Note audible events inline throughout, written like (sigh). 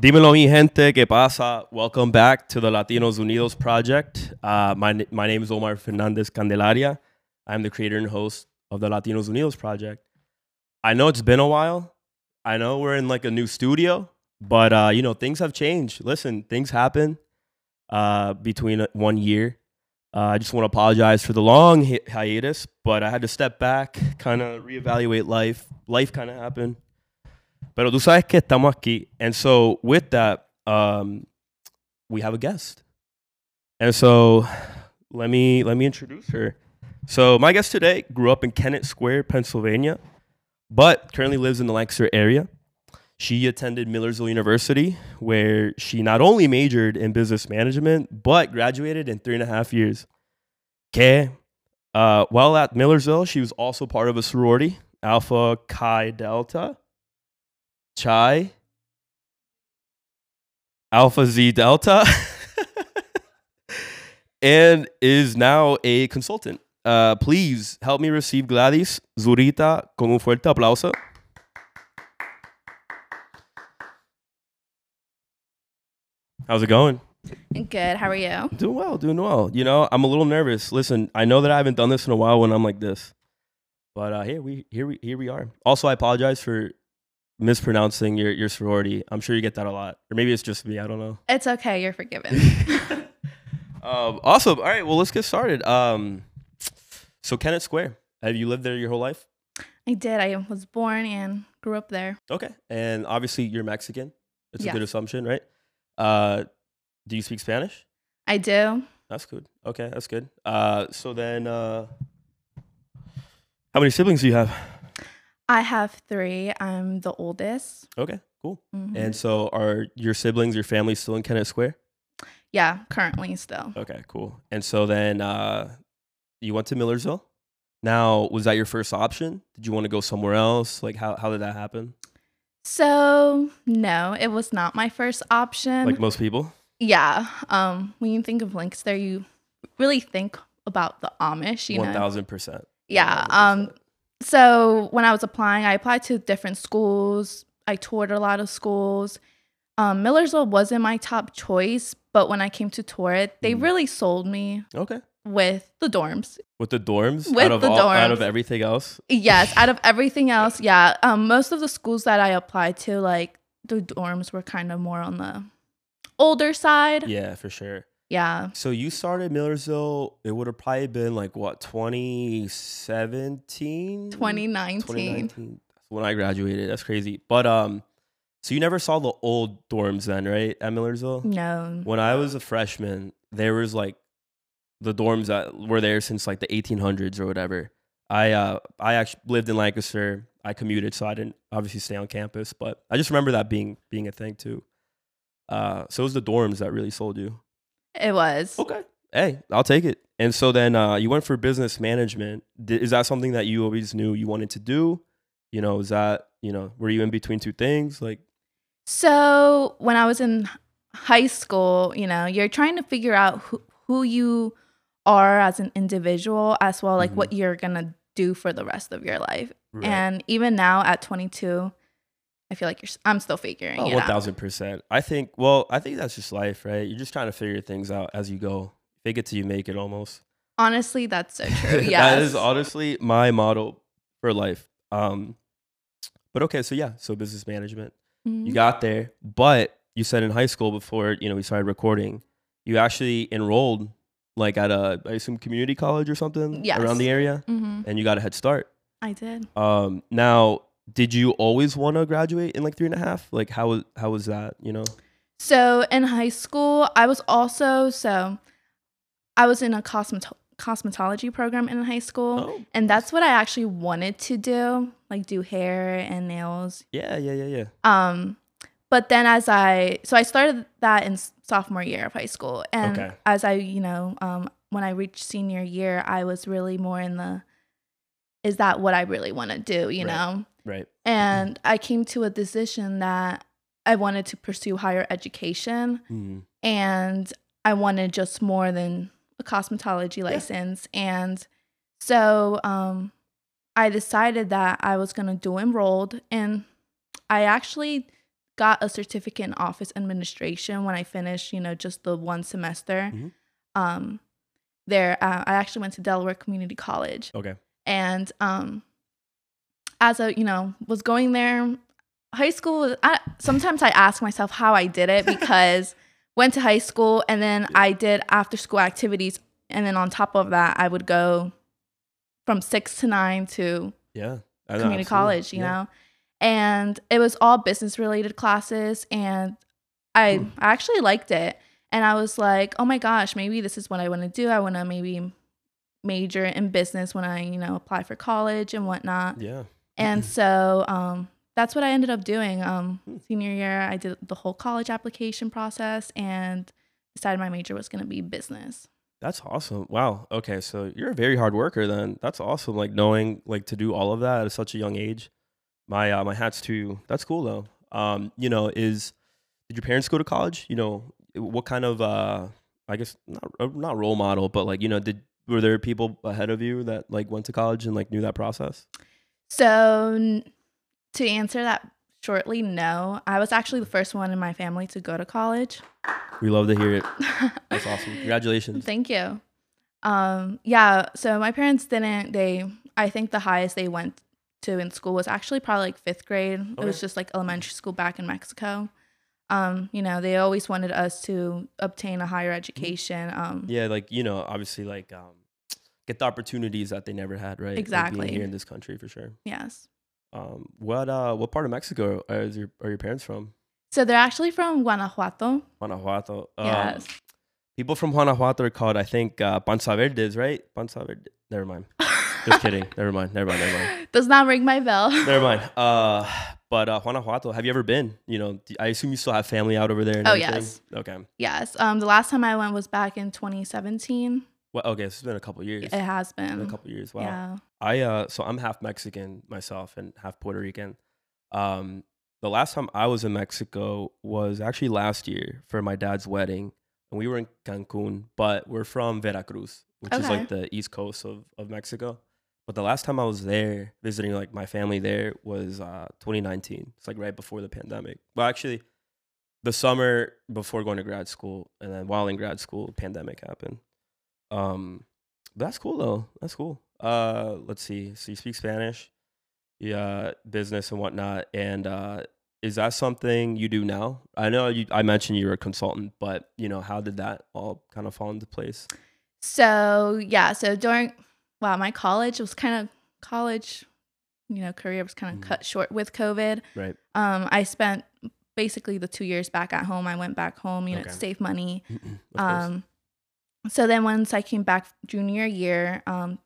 Dímelo, mi gente, ¿qué pasa? Welcome back to the Latinos Unidos project. Uh, my, my name is Omar Fernandez Candelaria. I'm the creator and host of the Latinos Unidos project. I know it's been a while. I know we're in like a new studio, but uh, you know things have changed. Listen, things happen uh, between one year. Uh, I just want to apologize for the long hi- hiatus, but I had to step back, kind of reevaluate life. Life kind of happened. Pero tú sabes que estamos aquí. And so with that, um, we have a guest. And so let me let me introduce her. So my guest today grew up in Kennett Square, Pennsylvania, but currently lives in the Lancaster area. She attended Millersville University, where she not only majored in business management, but graduated in three and a half years. Okay. uh, while at Millersville, she was also part of a sorority, Alpha Chi Delta. Chi. Alpha Xi Delta. (laughs) and is now a consultant. Uh, please help me receive Gladys Zurita con un fuerte aplauso. How's it going? Good. How are you? Doing well, doing well. You know, I'm a little nervous. Listen, I know that I haven't done this in a while when I'm like this, but uh, here we here we here we are. Also, I apologize for mispronouncing your your sorority. I'm sure you get that a lot, or maybe it's just me. I don't know. It's okay. You're forgiven. (laughs) Um, awesome. All right, well, let's get started. Um, so Kennett Square, have you lived there your whole life? I did. I was born and grew up there. Okay, and obviously you're Mexican. It's a good assumption, right? Uh, do you speak Spanish? I do. That's good. Okay, that's good. Uh, so then, uh, how many siblings do you have? I have three. I'm the oldest. Okay, cool. Mhm. And so, are your siblings, your family, still in Kennett Square? yeah, currently still. Okay, cool. And so then, uh, you went to Millersville. Now, was that your first option? Did you want to go somewhere else? Like, how how did that happen? So no, it was not my first option. Like most people. yeah. Um, when you think of Lancaster, you really think about the Amish. You One know. thousand percent. Yeah. Um. So when I was applying, I applied to different schools. I toured a lot of schools. Um, Millersville wasn't my top choice, but when I came to tour it, they Mm. really sold me Okay. with the dorms. With the dorms, With out of the all, out of everything else. Yes, out of (laughs) everything else, yeah. Um, most of the schools that I applied to, like the dorms were kind of more on the older side. Yeah, for sure. Yeah. So you started Millersville. It would have probably been like what 2017, 2019. 2019. That's when I graduated. That's crazy. But um, so you never saw the old dorms then, right? At Millersville. No. When I was a freshman, there was like the dorms that were there since like the 1800s or whatever. I uh I actually lived in Lancaster. I commuted, so I didn't obviously stay on campus. But I just remember that being being a thing too. Uh, so it was the dorms that really sold you. It was. Okay. Hey, I'll take it. And so then uh, you went for business management. Di- Is that something that you always knew you wanted to do? You know, is that, you know, were you in between two things? Like, So when I was in high school, you know, you're trying to figure out who, who you are as an individual, as well like Mhm. what you're gonna do for the rest of your life. right. And even now at 22, I feel like you're. I'm still figuring oh, it out. 1000%. I think, well, I think that's just life, right? You're just trying to figure things out as you go. Fake it till you make it almost. Honestly, that's so true. (laughs) that Yes. is honestly my model for life. Um, but okay, so yeah, so business management. Mhm. you got there, but you said in high school before you know we started recording, you actually enrolled like at a I assume community college or something Yes. around the area, Mhm. and you got a head start. I did. Um, now, did you always want to graduate in like three and a half? Like how was how was that? You know? So in high school, I was also so I was in a cosmeto- cosmetology program in high school, Oh, and that's what I actually wanted to do, like do hair and nails. yeah, yeah, yeah, yeah. Um, but then as I so I started that in sophomore year of high school, and Okay. as I you know um when I reached senior year, I was really more in the is that what I really want to do, you Right. know? Right. And I came to a decision that I wanted to pursue higher education Mhm. and I wanted just more than a cosmetology license. And so um, I decided that I was going to do enrolled. And I actually got a certificate in office administration when I finished, you know, just the one semester. Mhm. Um, there, uh, I actually went to Delaware Community College, Okay. and um, as a you know was going there, high school. I, sometimes I ask myself how I did it (laughs) because went to high school and then I did after school activities, and then on top of that, I would go from six to nine to Yeah. I know, community absolutely. college, you Yeah. know. And it was all business related classes and I Hmm. I actually liked it. And I was like, "Oh my gosh, maybe this is what I want to do. I want to maybe major in business when I, you know, apply for college and whatnot." Yeah. And so um that's what I ended up doing. Um senior year, I did the whole college application process and decided my major was going to be business. That's awesome. Wow. Okay, so you're a very hard worker then. That's awesome. Like knowing like to do all of that at such a young age. My uh, my hats to you. That's cool though. Um, you know, is did your parents go to college? You know, what kind of uh I guess not uh, not role model, but like, you know, did were there people ahead of you that like went to college and like knew that process? So, n- to answer that shortly, no. I was actually the first one in my family to go to college. We love to hear it. (laughs) That's awesome. Congratulations. Thank you. Um, yeah, so my parents didn't, they, I think the highest they went to in school was actually probably like fifth grade. It was just like elementary school back in Mexico. Um, you know, they always wanted us to obtain a higher education. Um, Yeah, like, you know, obviously like um get the opportunities that they never had, right? Like, Exactly. here in this country for sure. Yes. Um, what uh, what part of Mexico are your are your parents from? So they're actually from Guanajuato. Guanajuato. Um, Yes. People from Guanajuato are called, I think, uh, Panza Verdes, right? Panza Verde. Never mind. Just (laughs) kidding. Never mind. Never mind. Never mind. Does not ring my bell. (laughs) Never mind. Uh, but uh, Guanajuato, have you ever been? You know, I assume you still have family out over there. And Oh, everything? yes. Okay. Yes. Um, the last time I went was back in 2017. Well, okay. It's been a couple years. It has It's been been. a couple years. Wow. Yeah. I uh so I'm half Mexican myself and half Puerto Rican. Um the last time I was in Mexico was actually last year for my dad's wedding. And we were in Cancun, but we're from Veracruz, which is like the east coast of, of Mexico. But the last time I was there visiting like my family there was uh 2019. It's like right before the pandemic. Well actually the summer before going to grad school and then while in grad school the pandemic happened. Um that's cool though. That's cool. Uh, let's see. So you speak Spanish, yeah, business and whatnot. And uh, is that something you do now? I know you. I mentioned you were a consultant, but you know, how did that all kind of fall into place? So yeah. So during wow, my college was kind of college, you know, career was kind of Mhm. cut short with COVID. Right. Um, I spent basically the two years back at home. I went back home, you know, Okay. to save money. Um, so then once I came back junior year, um,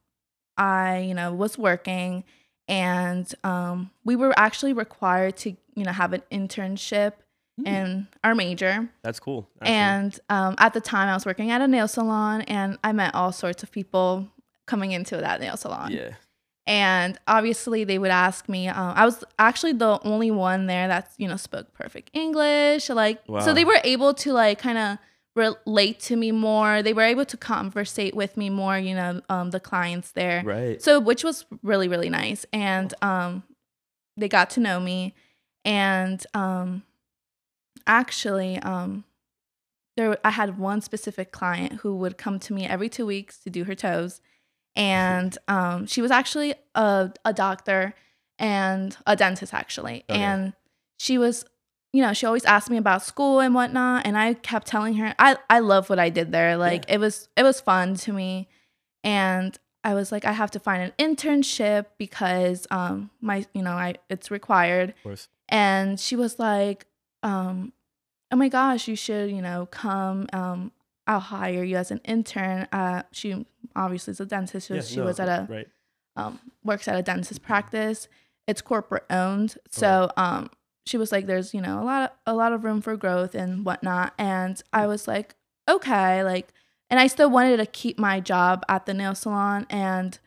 I, you know, was working and um, we were actually required to, you know, have an internship Hmm, in our major. that's cool. And um, at the time, I was working at a nail salon and I met all sorts of people coming into that nail salon. yeah, And obviously, they would ask me. Um, I was actually the only one there that you know spoke perfect English. Like, so they were able to like kind of relate to me more. They were able to conversate with me more. You know, um, the clients there. right. So, which was really really nice. And um, they got to know me. And um, actually, um, there I had one specific client who would come to me every two weeks to do her toes, and (laughs) um, she was actually a a doctor and a dentist actually, Okay. and she was. You know, she always asked me about school and whatnot, and I kept telling her I I love what I did there. Like it was it was fun to me, and I was like I have to find an internship because um my you know I it's required, of course. and she was like um oh my gosh you should you know come um i'll hire you as an intern. Uh she obviously is a dentist so Yeah, she no, was at a right. um works at a dentist practice. It's corporate owned. So um she was like there's you know a lot of a lot of room for growth and whatnot and i was like okay like and i still wanted to keep my job at the nail salon and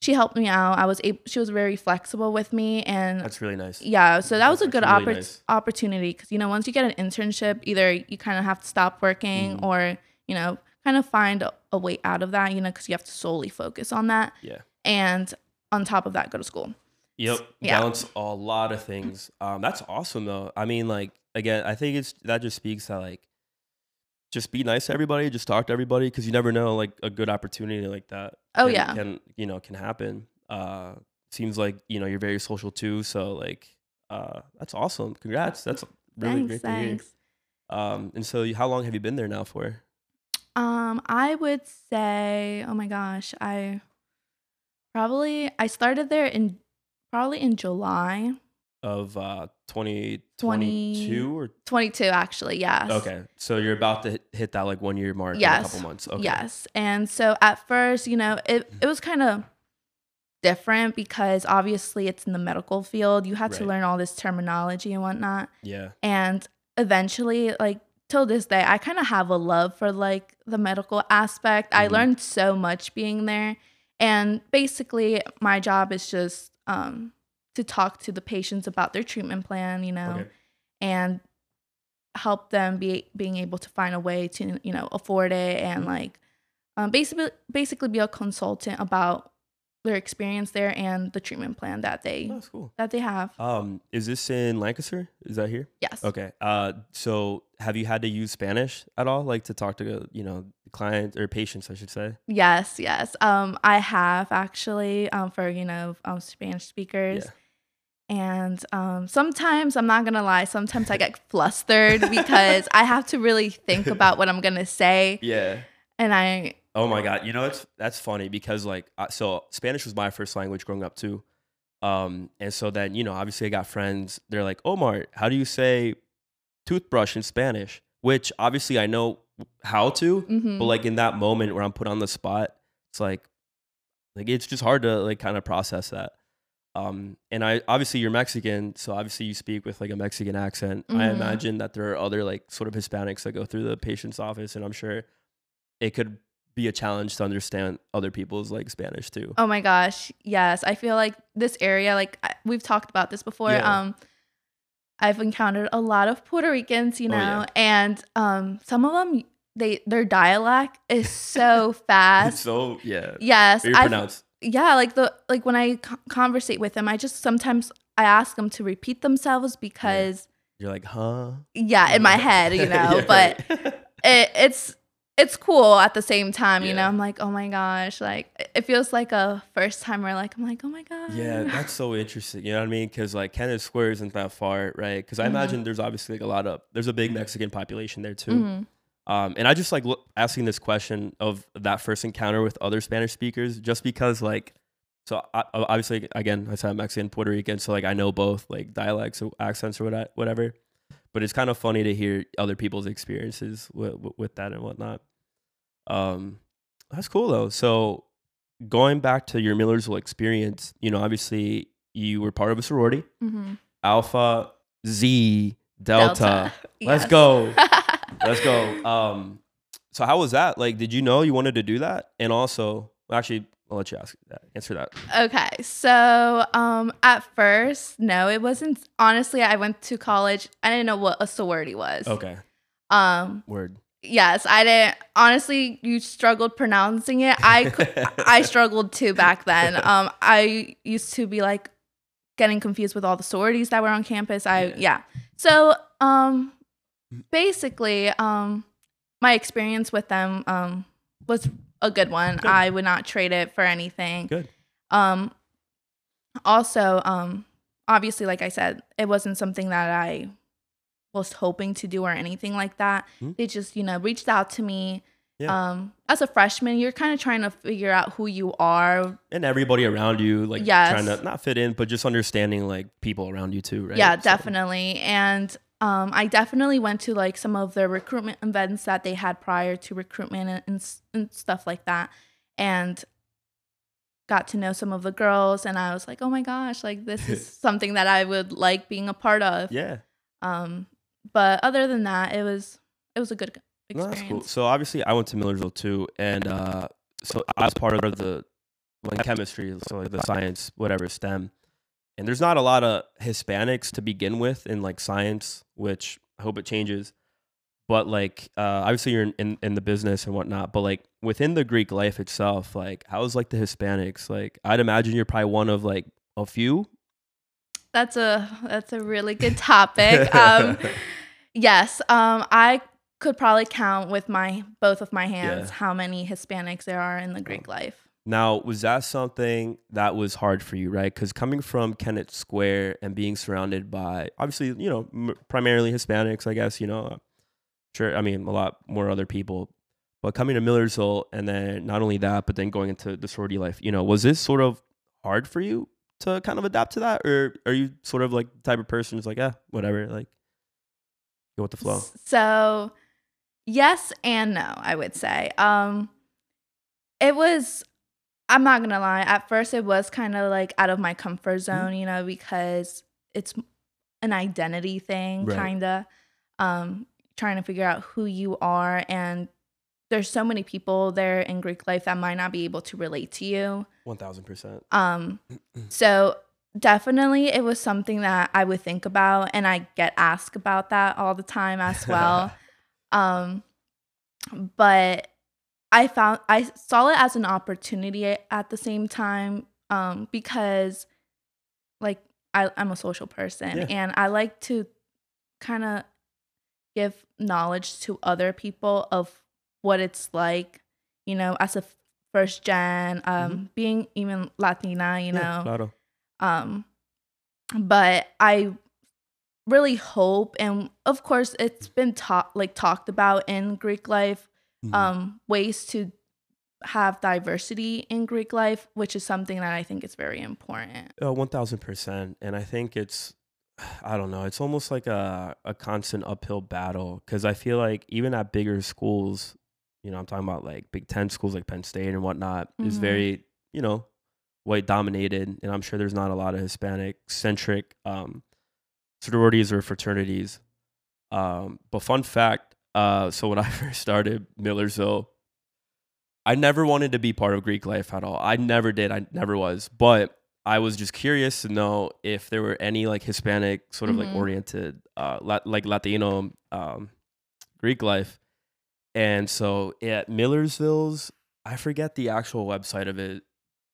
she helped me out i was able she was very flexible with me and That's really nice. yeah, so that was a good actually oppor- nice. opportunity because you know once you get an internship, either you kind of have to stop working Mhm. or you know kind of find a, a way out of that. You know because you have to solely focus on that, Yeah. and on top of that, go to school. Yep. Yeah. Balance a lot of things. Um, that's awesome though. I mean, like again, I think it's that just speaks to like just be nice to everybody, just talk to everybody because you never know like a good opportunity like that. Oh, can- yeah. can you know can happen. Uh, seems like you know you're very social too, so like uh, that's awesome. Congrats. That's really thanks, great to hear. thanks. Um, and so how long have you been there now for? Um, I would say, oh my gosh, I probably I started there in probably in July Of uh, 2022 or 22 actually, yes. okay, so you're about to hit, hit that like one year mark in a couple months. Okay. Yes. And so at first, you know, it, it was kind of different because obviously it's in the medical field. You had to learn all this terminology and whatnot. Yeah. And eventually, like till this day, I kind of have a love for like the medical aspect. I Mhm. learned so much being there. And basically, my job is just um, to talk to the patients about their treatment plan, you know, Okay. and help them be being able to find a way to you know afford it and like um, basically basically be a consultant about their experience there and the treatment plan that they Oh, that's cool. that they have. Um, is this in Lancaster? Is that here? Yes. Okay. Uh, so have you had to use Spanish at all, like to talk to you know clients or patients, I should say? Yes, yes. Um, I have actually um, for you know um, Spanish speakers, and um, sometimes I'm not gonna lie. Sometimes I get (laughs) flustered because I have to really think (laughs) about what I'm gonna say, Yeah. and I Oh my god, you know it's that's funny because like so Spanish was my first language growing up too, um, and so then you know obviously I got friends. They're like, Omar, how do you say toothbrush in Spanish? Which obviously I know how to, mhm. but like in that moment where I'm put on the spot, it's like like it's just hard to like kind of process that. Um, and I obviously you're Mexican, so obviously you speak with like a Mexican accent. I Mhm. imagine that there are other like sort of Hispanics that go through the patient's office, and I'm sure it could be a challenge to understand other people's like Spanish too. Oh my gosh, yes. I feel like this area, like I- we've talked about this before. Yeah. Um, I've encountered a lot of Puerto Ricans, you Oh, know, yeah. and um, some of them, they their dialect is so (laughs) fast. so yeah, yes, very pronounced. yeah, like the like when I co- conversate with them, I just sometimes I ask them to repeat themselves because You're like, huh? yeah, in my (laughs) head, you (laughs) know, Yeah, but right. it, it's it's cool at the same time, you know. I'm like, oh my gosh, like it- feels like a first time where like I'm like, oh my god. Yeah, that's so (laughs) interesting. You know what I mean? Because like Kennett Square isn't that far, right? Because I Mhm. imagine there's obviously like a lot of there's a big Mexican population there too. Mhm. Um, and I just like look, asking this question of that first encounter with other Spanish speakers, just because like, so I, obviously again I said I'm Mexican, Puerto Rican, so like I know both like dialects or accents or what- whatever. But it's kind of funny to hear other people's experiences with, with that and whatnot. Um, that's cool though. So going back to your Millersville experience, you know, obviously you were part of a sorority, Mhm. Alpha Xi Delta. (laughs) Let's Yes. go. (laughs) Let's go. Um, so how was that? Like, did you know you wanted to do that? And also, actually, I'll let you ask that. Answer that. okay, so um, at first, no, it wasn't. Honestly, I went to college. I didn't know what a sorority was. Okay. Um, Word. yes, I didn't. Honestly, you struggled pronouncing it. I (laughs) I struggled too back then. Um, I used to be like getting confused with all the sororities that were on campus. I Yeah. yeah. So um, basically, um, my experience with them um was a good one. Good. I would not trade it for anything. Good. Um, also, um, obviously, like I said, it wasn't something that I was hoping to do or anything like that. Mhm. They just, you know, reached out to me. Yeah. Um, as a freshman, you're kind of trying to figure out who you are. And everybody around you, like, Yes. trying to not fit in, but just understanding like people around you too, right? Yeah, So- definitely. And um, I definitely went to like some of the recruitment events that they had prior to recruitment and, and, and stuff like that. And got to know some of the girls and I was like, "Oh my gosh, like this is (laughs) something that I would like being a part of." Yeah. Um but other than that, it was it was a good No, experience. that's cool. So obviously, I went to Millersville too, and uh, so I was part of the like chemistry, so like the science, whatever STEM. And there's not a lot of Hispanics to begin with in like science, which I hope it changes. But like, uh, obviously, you're in, in, in the business and whatnot. But like within the Greek life itself, like how's like the Hispanics? Like, I'd imagine you're probably one of like a few that's a that's a really good topic. (laughs) Um, yes, um, I could probably count with my both of my hands Yeah. how many Hispanics there are in the Greek life. Now, was that something that was hard for you, right? Because coming from Kennett Square and being surrounded by obviously, you know, m- primarily Hispanics, I guess, you know, sure, I mean, a lot more other people, but coming to Millersville and then not only that, but then going into the sorority life, you know, was this sort of hard for you to kind of adapt to that? Or are you sort of like the type of person who's like, yeah, whatever, like, go with the flow? So, yes and no, I would say. Um it was I'm not going to lie, at first it was kind of like out of my comfort zone, you know, because it's an identity thing Right. kind of um trying to figure out who you are and there's so many people there in Greek life that might not be able to relate to you. 1000%. Um, (clears throat) so definitely it was something that I would think about, and I get asked about that all the time as well. (laughs) um, but I found I saw it as an opportunity at the same time, um, because like I, I'm a social person Yeah. and I like to kind of give knowledge to other people of what it's like, you know, as a first gen, um, being even Latina, you Mm-hmm. Yeah, know. claro. Um, but I really hope, and of course, it's been taught like talked about in Greek life, Mhm. um, ways to have diversity in Greek life, which is something that I think is very important. Uh, one thousand percent, and I think it's, (sighs) I don't know, it's almost like a a constant uphill battle because I feel like even at bigger schools, you know, I'm talking about like Big Ten schools like Penn State and whatnot, is Mhm. very, you know, white dominated, and I'm sure there's not a lot of Hispanic centric um, sororities or fraternities. Um, but fun fact, uh, so when I (laughs) first started Millersville, I never wanted to be part of Greek life at all. I never did. I never was. But I was just curious to know if there were any like Hispanic sort of like Mhm. oriented, uh, la- like Latino um, Greek life. And so at Millersville's, I forget the actual website of it.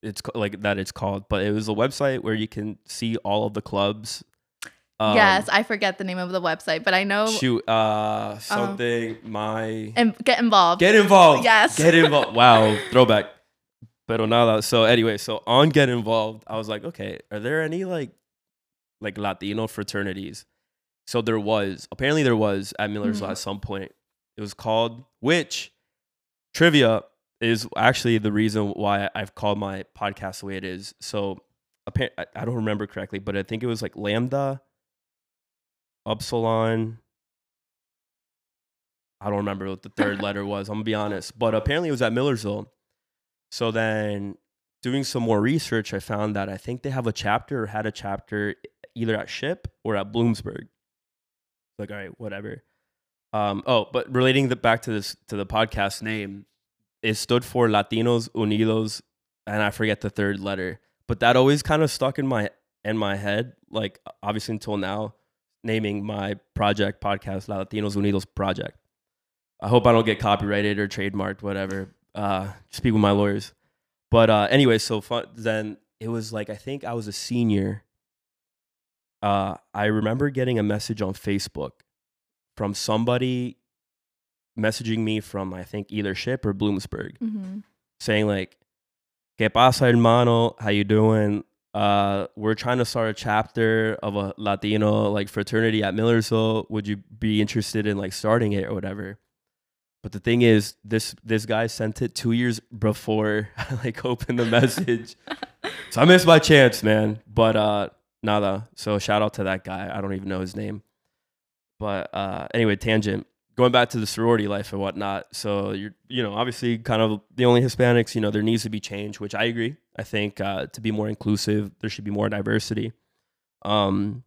It's ca- like that it's called, but it was a website where you can see all of the clubs. Um, yes, I forget the name of the website, but I know Shoot, uh, something. my and get involved. Get involved. Yes. Get involved. (laughs) Wow. Throwback. Pero nada. So anyway, so on Get Involved, I was like, okay, are there any like like Latino fraternities? So there was. Apparently there was at Miller's Mhm. at some point. It was called which trivia is actually the reason why I've called my podcast the way it is. So appa- I I don't remember correctly, but I think it was like Lambda, Upsilon. I don't remember what the third (laughs) letter was. I'm gonna be honest, but apparently it was at Millersville. So then, doing some more research, I found that I think they have a chapter or had a chapter either at Ship or at Bloomsburg. Like, all right, whatever. Um, oh, but relating the, back to this to the podcast name, it stood for Latinos Unidos, and I forget the third letter. But that always kind of stuck in my in my head, like obviously until now, naming my project podcast Latinos Unidos Project. I hope I don't get copyrighted or trademarked, whatever. Uh, speak with my lawyers. But uh, anyway, so fun, then it was like I think I was a senior. Uh, I remember getting a message on Facebook from somebody messaging me from I think either Ship or Bloomsburg Mhm. saying like, "Que pasa, hermano? How you doing? Uh, we're trying to start a chapter of a Latino like fraternity at Millersville. Would you be interested in like starting it or whatever?" But the thing is, this this guy sent it two years before (laughs) I like opened the message, (laughs) so I missed my chance, man. But uh, nada. So shout out to that guy. I don't even know his name. But uh, anyway, tangent. Going back to the sorority life and whatnot. So you're, you know, obviously kind of the only Hispanics. You know, there needs to be change, which I agree. I think uh, to be more inclusive, there should be more diversity. Um,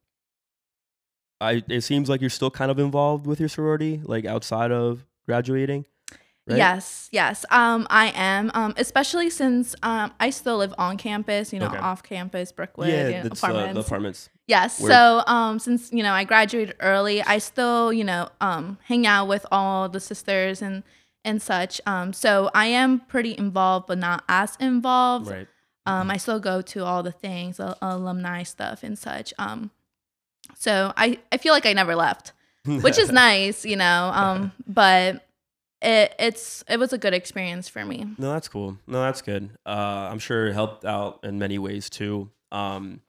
I it seems like you're still kind of involved with your sorority, like outside of graduating. right? Yes, yes. Um, I am. Um, especially since um, I still live on campus. You know, Okay. off campus, Brookwood, Yeah, you know, that's uh, the apartments. Yes. Word. So, um, since you know I graduated early, I still you know um hang out with all the sisters and and such. Um, so I am pretty involved, but not as involved. Right. Um, I still go to all the things, uh, alumni stuff and such. Um, so I, I feel like I never left, which is (laughs) nice, you know. Um, but it it's it was a good experience for me. No, that's cool. No, that's good. Uh, I'm sure it helped out in many ways too. Um,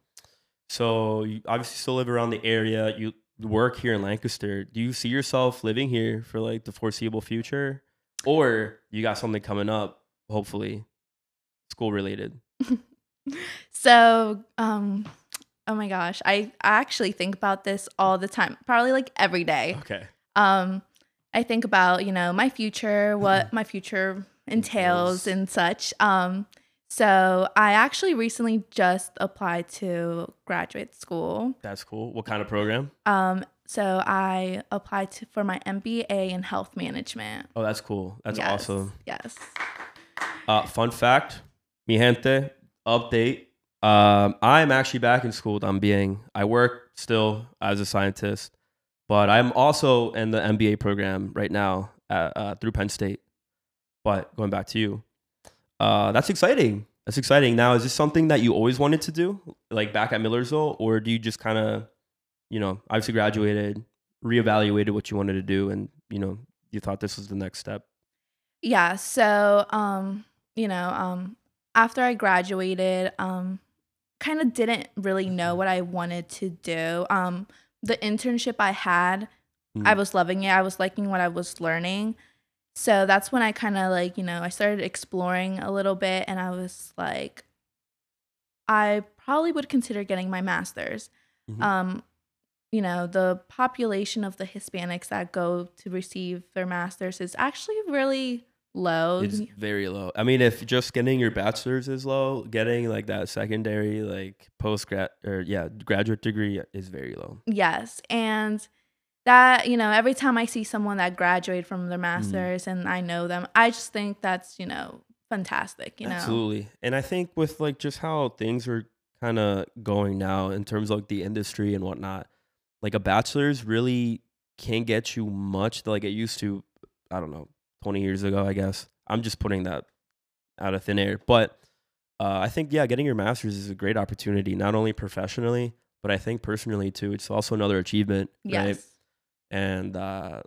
so you obviously still live around the area. You work here in Lancaster. Do you see yourself living here for like the foreseeable future, or you got something coming up? Hopefully, school related. (laughs) so, um, oh my gosh, I, I actually think about this all the time, probably like every day. Okay. Um, I think about, you know, my future, what my future entails and such. Um, so I actually recently just applied to graduate school. That's cool. What kind of program? Um, so I applied to, for my MBA in health management. Oh, that's cool. That's Yes, awesome. Yes. Uh, fun fact, mi gente, update. Um, I'm actually back in school I'm being. I work still as a scientist, but I'm also in the MBA program right now at, uh, through Penn State. But going back to you, uh, that's exciting. That's exciting. Now, is this something that you always wanted to do, like back at Millersville, or do you just kind of, you know, obviously graduated, reevaluated what you wanted to do, and you know, you thought this was the next step? Yeah. So, um, you know, um, after I graduated, um, kind of didn't really know what I wanted to do. Um, the internship I had, I Mm. was loving it. I was liking what I was learning. So that's when I kind of like, you know, I started exploring a little bit and I was like, I probably would consider getting my master's. Mhm. Um, you know, the population of the Hispanics that go to receive their master's is actually really low. It's very low. I mean, if just getting your bachelor's is low, getting like that secondary, like post grad or yeah, graduate degree is very low. Yes. And that, you know, every time I see someone that graduated from Mm. their master's and I know them, I just think that's, you know, fantastic, you know. Absolutely. And I think with like just how things are kind of going now in terms of like the industry and whatnot, like a bachelor's really can't get you much like it used to, I don't know, 20 years ago, I guess. I'm just putting that out of thin air. But uh, I think, yeah, getting your master's is a great opportunity, not only professionally, but I think personally too. It's also another achievement. Right? And uh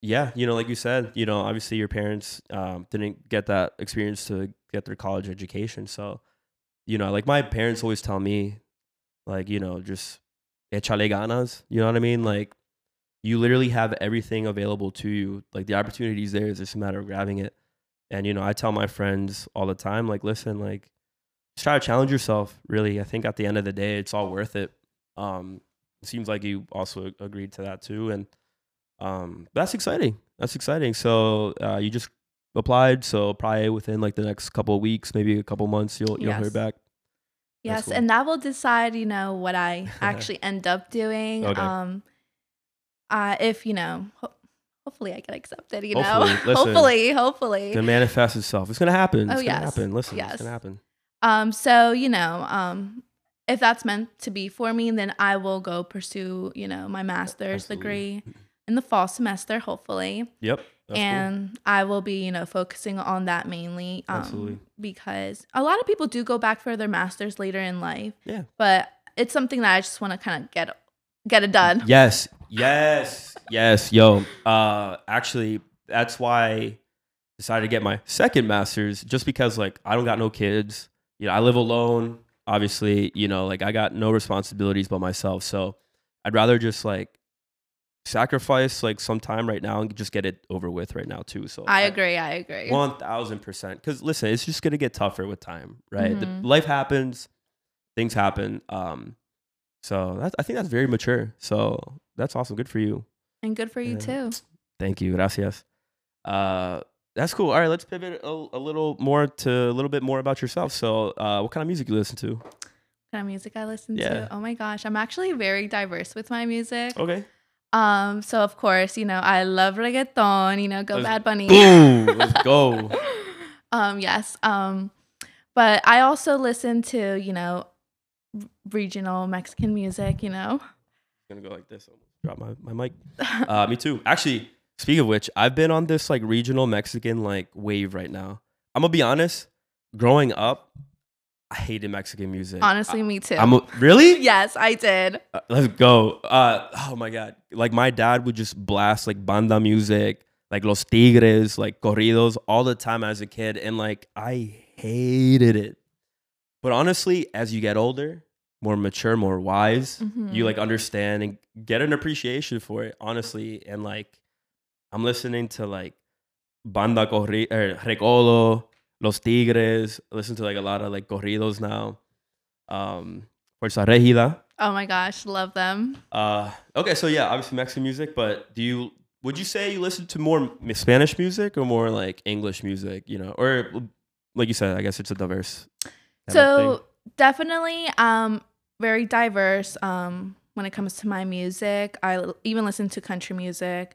yeah you know like you said you know obviously your parents um didn't get that experience to get their college education. So you know like my parents always tell me like you know just echale ganas you know what i mean? Like you literally have everything available to you. Like the opportunities there is just a matter of grabbing it. And you know i tell my friends all the time like listen like just try to challenge yourself really. I think at the end of the day it's all worth it. Um seems like you also agreed to that too and um that's exciting that's exciting so uh you just applied so probably within like the next couple of weeks maybe a couple months you'll you'll hear back Yes, cool. and that will decide, you know, what I (laughs) actually end up doing. Okay. Um, uh, if you know, ho- hopefully I get accepted. You Hopefully. know, (laughs) Listen. hopefully, hopefully. gonna manifest itself it's gonna happen Oh, it's gonna yes. happen listen Yes. it's gonna happen Um, so you know, um, if that's meant to be for me, then I will go pursue, you know, my master's Absolutely. degree in the fall semester, hopefully. yep that's cool. and I will be, you know, focusing on that mainly. Um, Absolutely. Because a lot of people do go back for their masters later in life. Yeah. But it's something that I just want to kind of get get it done. Yes, yes, yes, yo. Uh, actually, that's why I decided to get my second master's, just because like I don't got no kids. You know, I live alone. Obviously, you know, like I got no responsibilities but myself. So I'd rather just like sacrifice like some time right now and just get it over with right now too. So I agree. I agree. one thousand percent. Because listen, it's just gonna get tougher with time, right? Mhm. The, life happens, things happen. Um, so that's I think that's very mature. So that's awesome. Good for you. and good for you Yeah. too. Thank you. Gracias. Uh, that's cool. All right, let's pivot a, a little more to a little bit more about yourself. So, uh, what kind of music you listen to? What kind of music I listen Yeah. to? Oh my gosh, I'm actually very diverse with my music. Okay. Um, so of course, you know, I love reggaeton. You know, go Let's Bad Bunny. Boom. (laughs) Let's go. um, yes. Um, but I also listen to, you know, r- regional Mexican music, you know. I'm gonna go like this. Drop my, my mic. Uh, me too. Actually, speaking of which, I've been on this like regional Mexican like wave right now. I'm gonna be honest. Growing up, I hated Mexican music. Honestly, me too. I, am a, really. (laughs) yes, I did. Uh, let's go. Uh, oh my god! Like my dad would just blast like banda music, like Los Tigres, like corridos, all the time as a kid, and like I hated it. But honestly, as you get older, more mature, more wise, Mhm. you like understand and get an appreciation for it. Honestly, and like I'm listening to like banda corri er, recodo, Los Tigres. I listen to like a lot of like corridos now. Um, Fuerza Regida. Oh my gosh, love them. Uh, okay, so yeah, obviously Mexican music, but do you would you say you listen to more Spanish music or more like English music? You know, or like you said, I guess it's a diverse. So definitely, um, very diverse. Um, when it comes to my music, I even listen to country music.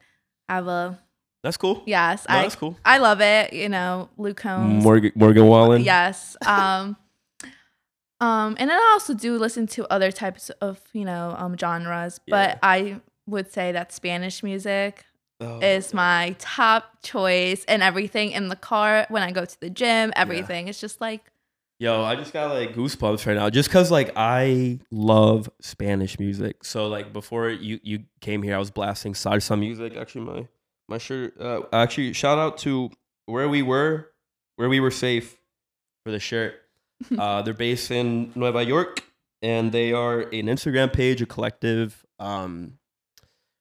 I have a that's cool. yes, No, I that's cool. I love it. You know, Luke Combs. Morgan Morgan Wallen. Yes. Um, (laughs) um, and then I also do listen to other types of you know um genres, but Yeah. I would say that Spanish music Oh, is my top choice and everything in the car when I go to the gym. Everything. It's just like Yo, I just got like goosebumps right now, just cause like I love Spanish music. So like before you you came here, I was blasting salsa music. Actually, my my shirt. Uh, actually, shout out to where we were, where we were safe for the shirt. (laughs) uh, they're based in Nueva York, and they are an Instagram page, a collective, um,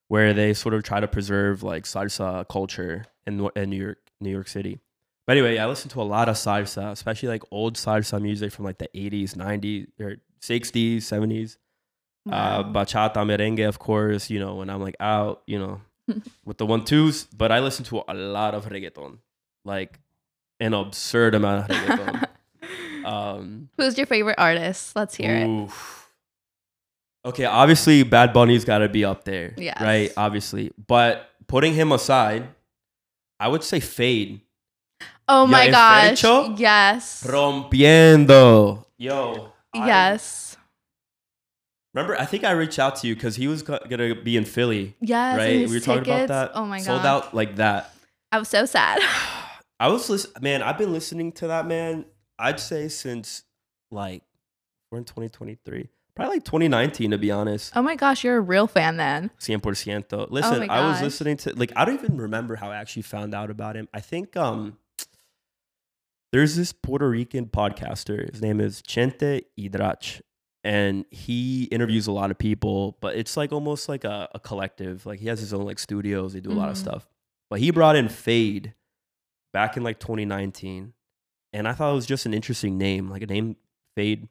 where they sort of try to preserve like salsa culture in in New York, New York City. But anyway, I listen to a lot of salsa, especially like old salsa music from like the 80s, 90s, or 60s, 70s. Uh, wow. bachata, merengue, of course, you know, when I'm like out, you know, (laughs) with the one twos. But I listen to a lot of reggaeton, like an absurd amount of reggaeton. (laughs) um, Who's your favorite artist? Let's hear it. Okay, obviously, Bad Bunny's got to be up there, Yes. right? Obviously. But putting him aside, I would say Fade. Oh my gosh. hecho? Yes. Rompiendo. Yo. I- Yes. Remember, I think I reached out to you because he was go- gonna be in Philly, Yes. and right? his We were talking about that. Oh my Sold god. out like that. I was so sad. (laughs) I was listening, man. I've been listening to that man. I'd say since like we're in 2023, probably like 2019 to be honest. Oh my gosh, you're a real fan then. 100%. Listen, Oh my I was listening to like I don't even remember how I actually found out about him. I think um there's this Puerto Rican podcaster. His name is Chente Ydrach. And he interviews a lot of people, but it's like almost like a, a collective. Like he has his own like studios. They do a lot of Mhm. stuff. But he brought in Fade back in like 2019. And I thought it was just an interesting name, like a name Fade.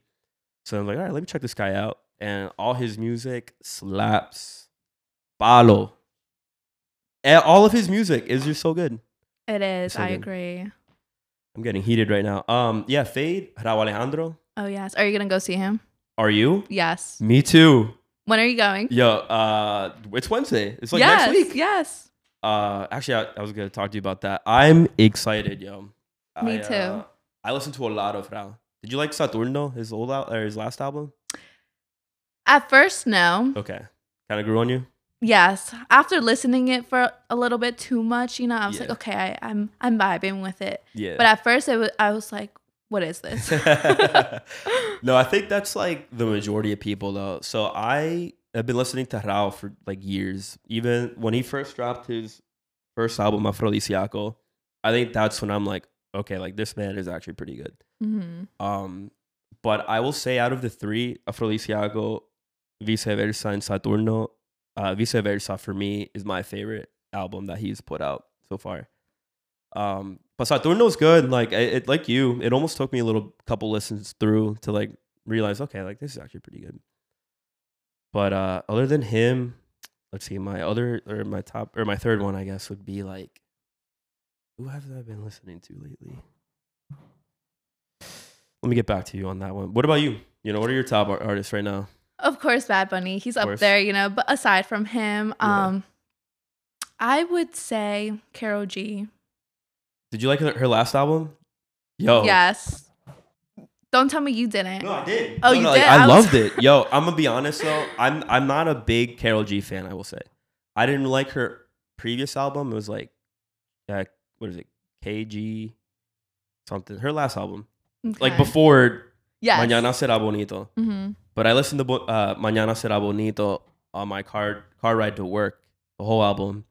So I'm like, all right, let me check this guy out. And all his music slaps. Palo. And all of his music is just so good. It is. So I good. agree. I'm getting heated right now. Um, yeah, Fade, Rauw Alejandro. Oh yes. Are you gonna go see him? Are you? Yes. Me too. When are you going? Yo, uh, it's Wednesday. It's like yes. next week. Yes. Uh, actually, I, I was gonna talk to you about that. I'm excited, yo. Me I, too. Uh, I listened to a lot of Rauw. Did you like Saturno, his old al- or his last album? At first, no. Okay, kind of grew on you. Yes. After listening it for a little bit too much, you know, I was like, okay, I, I'm I'm vibing with it. Yeah. But at first, it was I was like, what is this? (laughs) no, I think that's like the (laughs) majority of people though. So I have been listening to Rauw for like years. Even when he first dropped his first album, Afrodisiaco, I think that's when I'm like, okay, like this man is actually pretty good. hmm Um, but I will say out of the three, Afrodisiaco, Viceversa, and Saturno, uh, Viceversa for me is my favorite album that he's put out so far. Um, but Saturno's good. Like it, it, like you, it almost took me a little couple listens through to like realize, okay, like this is actually pretty good. But uh, other than him, let's see, my other or my top or my third one, I guess, would be like, who have I been listening to lately? Let me get back to you on that one. What about you? You know, what are your top artists right now? Of course, Bad Bunny. He's up there, you know. But aside from him, Yeah. um, I would say Karol G. Did you like her, her last album? Yo, Yes. Don't tell me you didn't. No, I did. Oh, No, you no, like, did? I, I was- loved it. (laughs) Yo, I'm gonna be honest though. I'm I'm not a big Karol G fan. I will say, I didn't like her previous album. It was like, uh, what is it? KG something. Her last album, like before Yeah. Mañana será bonito. hmm But I listened to uh, Mañana será bonito on my car car ride to work. The whole album,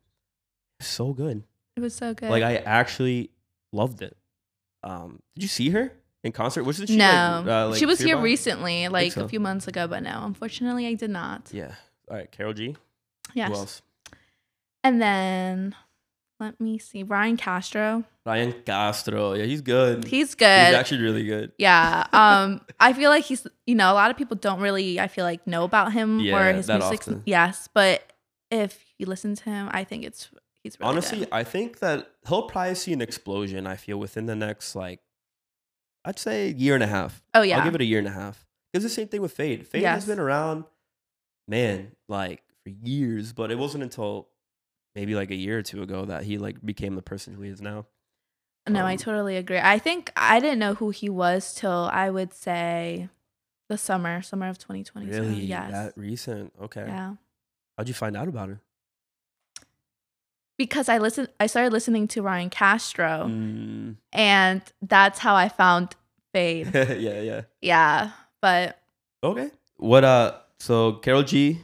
so good. It was so good. Like I actually loved it. Um, did you see her in concert? Wasn't she? no, like, uh, like she was here recently, like so. a few months ago, but no, unfortunately, I did not. Yeah. All right, Karol G. Yes. Who else? And then let me see, Ryan Castro. Ryan Castro. Yeah, he's good. He's good. He's actually really good. yeah. Um, (laughs) I feel like he's, you know, a lot of people don't really, I feel like, know about him Yeah, or his music. often. Yes, but if you listen to him, I think it's he's really Honestly, good. I think that he'll probably see an explosion. I feel within the next like, I'd say year and a half. Oh yeah, I'll give it a year and a half. It's the same thing with Feid. Feid has been around, man, like for years, but it wasn't until maybe like a year or two ago that he like became the person who he is now. No, I um, totally agree. I think I didn't know who he was till I would say the summer, summer of 2020. Really? Yes. That recent? Okay. yeah. How'd you find out about her? Because I listened, I started listening to Ryan Castro, Mm. and that's how I found Feid. (laughs) yeah, yeah. yeah, but Okay. What uh so Karol G,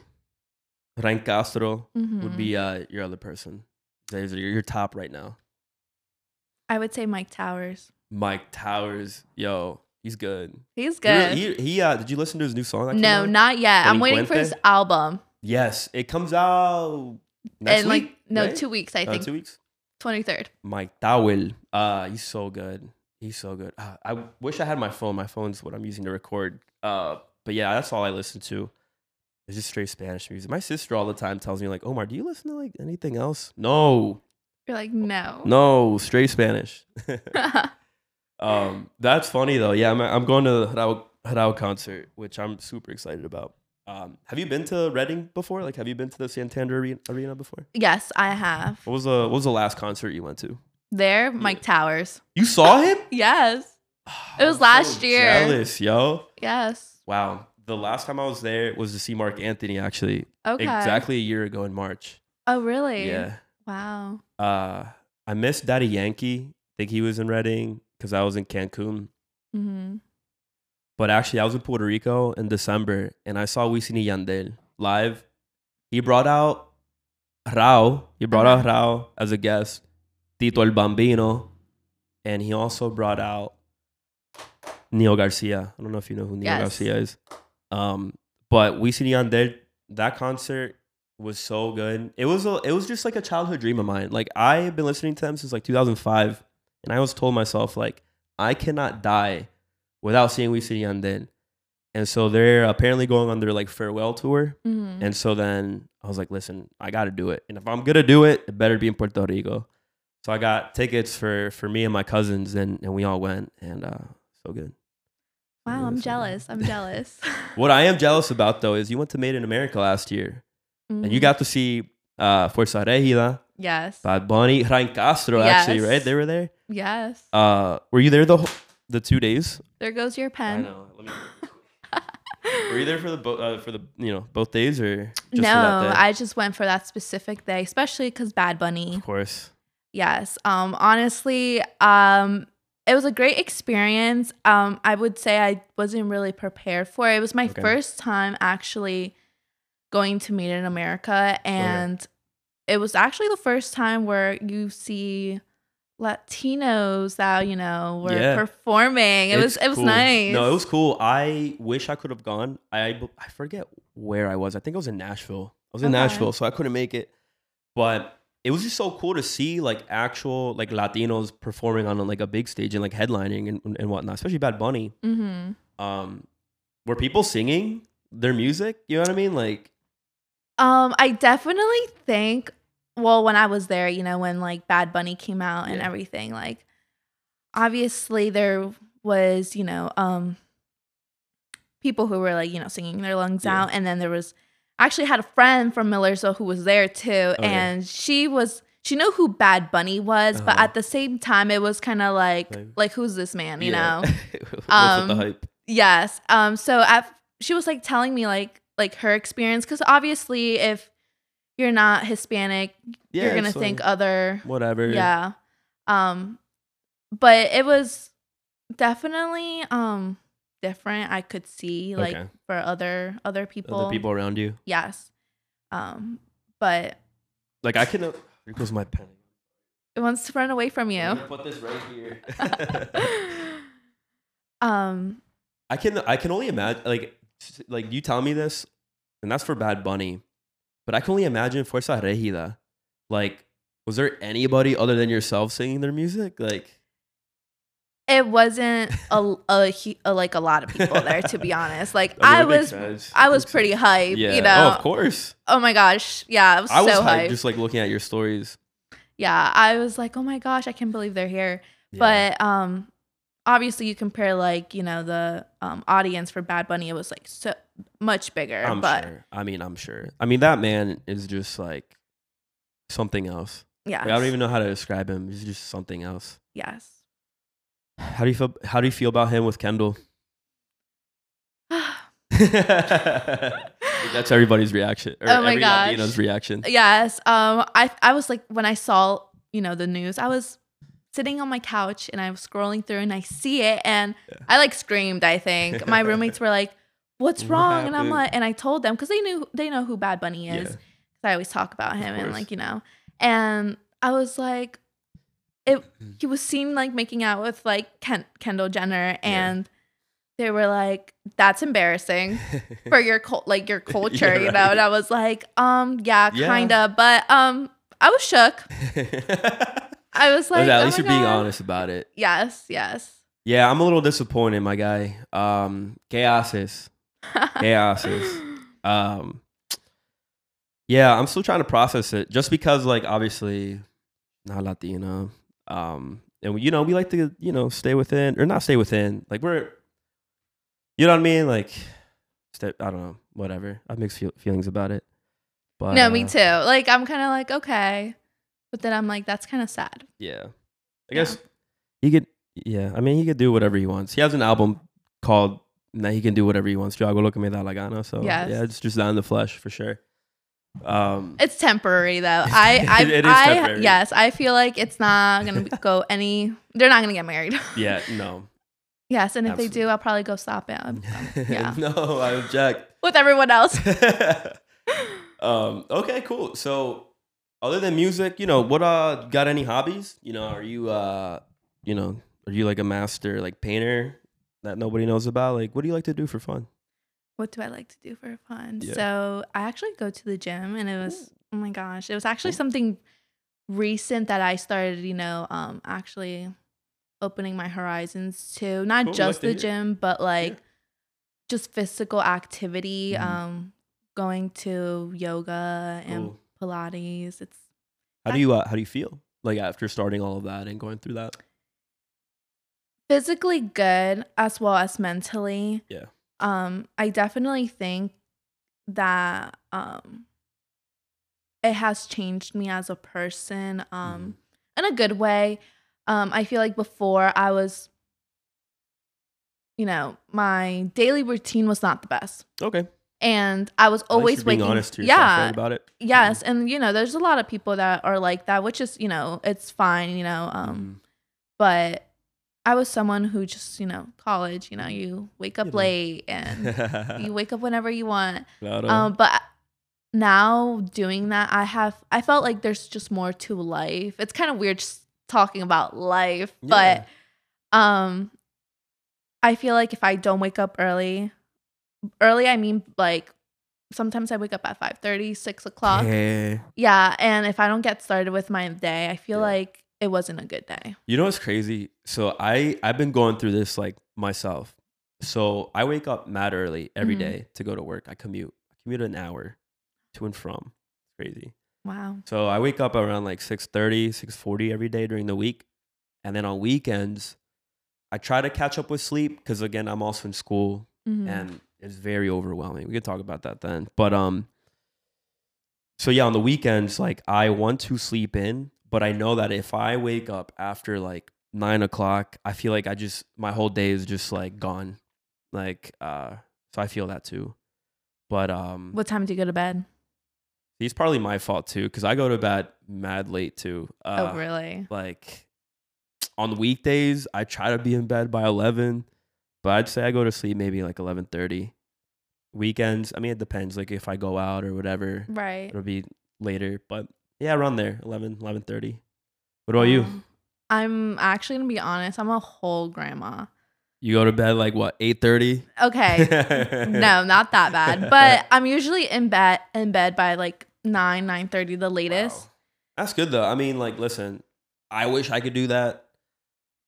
Ryan Castro would mhm. be uh your other person. Those are your top right now. I would say Myke Towers. Myke Towers, yo, he's good. He's good. really- He, he uh did you listen to his new song? No, not yet. I'm waiting for his album. Yes, it comes out next week. like no, right? two weeks, I Uh, think. two weeks. 23rd. Mike Towel, uh, he's so good. He's so good. Uh, I wish I had my phone. My phone's what I'm using to record. Uh, but yeah, that's all I listen to. It's just straight Spanish music. My sister all the time tells me like, Omar, do you listen to like anything else? No, You're like, no. no, straight Spanish. (laughs) (laughs) um, that's funny though. Yeah, I'm, I'm going to the Rauw, Rauw concert, which I'm super excited about. Um, have you been to Reading before? Like, have you been to the Santander Arena, before? yes, I have. What was the What was the last concert you went to? There, Myke Towers. You saw him? Yes. It was I'm last year. Jealous, yo. Yes. Wow. The last time I was there was to see Marc Anthony. Actually, Okay. exactly a year ago in March. Oh, really? Yeah. Wow. Uh, I missed Daddy Yankee. I think he was in Reading because I was in Cancun. hmm But actually, I was in Puerto Rico in December, and I saw Wisin y Yandel live. He brought out Rauw. He brought out Rauw as a guest. Tito el Bambino, and he also brought out Nio Garcia. I don't know if you know who Nio Yes. Garcia is. Um, but Wisin y Yandel, that concert was so good. It was a, it was just like a childhood dream of mine. Like I've been listening to them since like 2005, and I always told myself like I cannot die without seeing Wisin y Yandel. And so they're apparently going on their like farewell tour. hmm And so then I was like, listen, I got to do it. And if I'm gonna do it, it better be in Puerto Rico. So I got tickets for for me and my cousins, and and we all went, and uh, so good. Wow, I'm jealous. I'm jealous. (laughs) What I am jealous about though is you went to Made in America last year, and you Mhm. got to see uh, Fuerza Regida, Yes. Bad Bunny, Ryan Castro. Actually, right? They were there. Yes. Uh, were you there the whole, the two days? There goes your pen. I know. Let me. (laughs) Were you there for the bo- uh, for the you know both days or just for no, that day? I just went for that specific day, especially because Bad Bunny. of course. Yes. Um, honestly, um, it was a great experience. Um, I would say I wasn't really prepared for it. It was my Okay. first time actually going to Made in America, and it was actually the first time where you see Latinos that you know were Yeah. performing. It was it was cool. nice. No, it was cool. I wish I could have gone. I I forget where I was. I think I was in Nashville. I was in Okay. Nashville, so I couldn't make it. But it was just so cool to see like actual like Latinos performing on like a big stage and like headlining and, and whatnot, especially Bad Bunny. hmm Um, were people singing their music? You know what I mean? Like, Um, I definitely think. Well, when I was there, you know, when like Bad Bunny came out and Yeah. everything, like obviously there was, you know, um, people who were like, you know, singing their lungs Yeah. out, and then there was. I actually had a friend from Millersville who was there too, Okay. and she was. She knew who Bad Bunny was, but Uh-huh. at the same time, it was kind of like, Like- like, who's this man? You yeah. know? (laughs) Um, the hype? Yes. Um. So at, she was like telling me like like her experience because obviously if you're not Hispanic, Yeah, you're gonna think like, other. whatever. Yeah. Um. But it was definitely um different I could see like Okay. for other other people. Other people around you. Yes. Um, but Like I can. Here goes my pen. it wants to run away from I'm you. Put this right here. (laughs) um, I can. I can only imagine. Like, like you tell me this, and that's for Bad Bunny, but I can only imagine Fuerza Regida. Like, was there anybody other than yourself singing their music? Like, it wasn't a, a, a like a lot of people (laughs) there to be honest. Like I I, mean, it was sense. I was pretty sense. hype, Yeah. you know. Oh, of course. Oh my gosh. Yeah, I was I was so hyped hyped. just like looking at your stories. yeah, I was like, "Oh my gosh, I can't believe they're here." Yeah. But um obviously you compare like, you know, the um audience for Bad Bunny it was like so much bigger, I'm but sure. I mean, I'm sure. I mean, that man is just like something else. yeah. Like, I don't even know how to describe him. He's just something else. Yes. How do you feel? How do you feel about him with Kendall? (sighs) (laughs) That's everybody's reaction. Or Oh my every gosh. Latino's reaction. yes. Um I I was like when I saw, you know, the news, I was sitting on my couch and I was scrolling through and I see it and Yeah. I like screamed, I think. (laughs) My roommates were like, "What's What wrong?" And I'm like and I told them cuz they knew they know who Bad Bunny is. Yeah. I always talk about him and like, you know. And I was like it Hmm. he was seen like making out with like Ken- Kendall Jenner Yeah. and they were like that's embarrassing (laughs) for your cult like your (laughs) culture, Yeah, you know. And. I was like, um, yeah, Yeah. kind of, but um, I was shook. I was like, at oh least you're being honest about it. Yes, yes. Yeah, I'm a little disappointed, my guy. Um, ¿Qué haces? (laughs) ¿Qué haces? Um, yeah, I'm still trying to process it. Just because, like, obviously, not Latino. Um, and you know, we like to, you know, stay within or not stay within. Like we're, you know what I mean? Like, I don't know, whatever. I have mixed feel, feelings about it. But no, me uh, too. Like I'm kind of like okay, but then I'm like that's kind of sad. Yeah, I Yeah. guess he could. Yeah, I mean, he could do whatever he wants. He has an album called that he can do whatever he wants. Yo hago lo que me da la gana. So Yes. yeah, it's just that in the flesh for sure. Um, It's temporary though. (laughs) I, I, It is I, yes, I feel like it's not gonna (laughs) go any. They're not gonna get married. (laughs) yeah, no, yes, and if they do, I'll probably go stop it yeah. no, I object. with everyone else. um, okay, cool. So, other than music, you know, what uh, got any hobbies? You know, are you uh, you know, are you like a master like painter that nobody knows about? Like, what do you like to do for fun? what do I like to do for fun? Yeah. So I actually go to the gym, and it was oh my gosh, it was actually something recent that I started. You know, um, actually opening my horizons to not Cool, just like the gym, but like just physical activity. Mhm. Um, going to yoga and Cool. Pilates. It's How do you uh, how do you feel like after starting all of that and going through that? physically good as well as mentally. Yeah. Um, I definitely think that um it has changed me as a person um in a good way. Um I feel like before I was you know, my daily routine was not the best. Okay, And I was always waking honest to yourself Yeah. right, about it. Yes, and you know, there's a lot of people that are like that, which is, you know, it's fine, you know, um but I was someone who just, you know, college, you know, you wake up You know. late and Mm. (laughs) you wake up whenever you want. Claro. Um, but now doing that, I have I felt like there's just more to life. It's kind of weird just talking about life, Yeah. but um, I feel like if I don't wake up early, early I mean like sometimes I wake up at 5 6 o'clock. Yeah. Yeah, and if I don't get started with my day, I feel Yeah. like it wasn't a good day. You know what's crazy? So I I've been going through this like myself. So I wake up mad early every Mhm. day to go to work. I commute. I commute an hour to and from. It's crazy. Wow. So I wake up around like 6:30, 6:40 every day during the week. And then on weekends, I try to catch up with sleep because again, I'm also in school Mhm. and it's very overwhelming. We could talk about that then. But um so yeah, on the weekends, like I want to sleep in, but I know that if I wake up after like nine o'clock, I feel like I just my whole day is just like gone. Like uh so I feel that too. But um what time do you go to bed? it's probably my fault too, because I go to bed mad late too. Uh, oh, really? like on weekdays i try to be in bed by 11 But I'd say I go to sleep maybe like eleven thirty. Weekends, I mean, it depends. Like if I go out or whatever, Right. it'll be later. But yeah, around there, 11, 11.30. What about you? Um, I'm actually gonna be honest. I'm a whole grandma. You go to bed like what, eight thirty? Okay. (laughs) no, not that bad. But (laughs) I'm usually in bed in bed by like nine, nine thirty, the latest. Wow. That's good though. I mean, like, listen, I wish I could do that,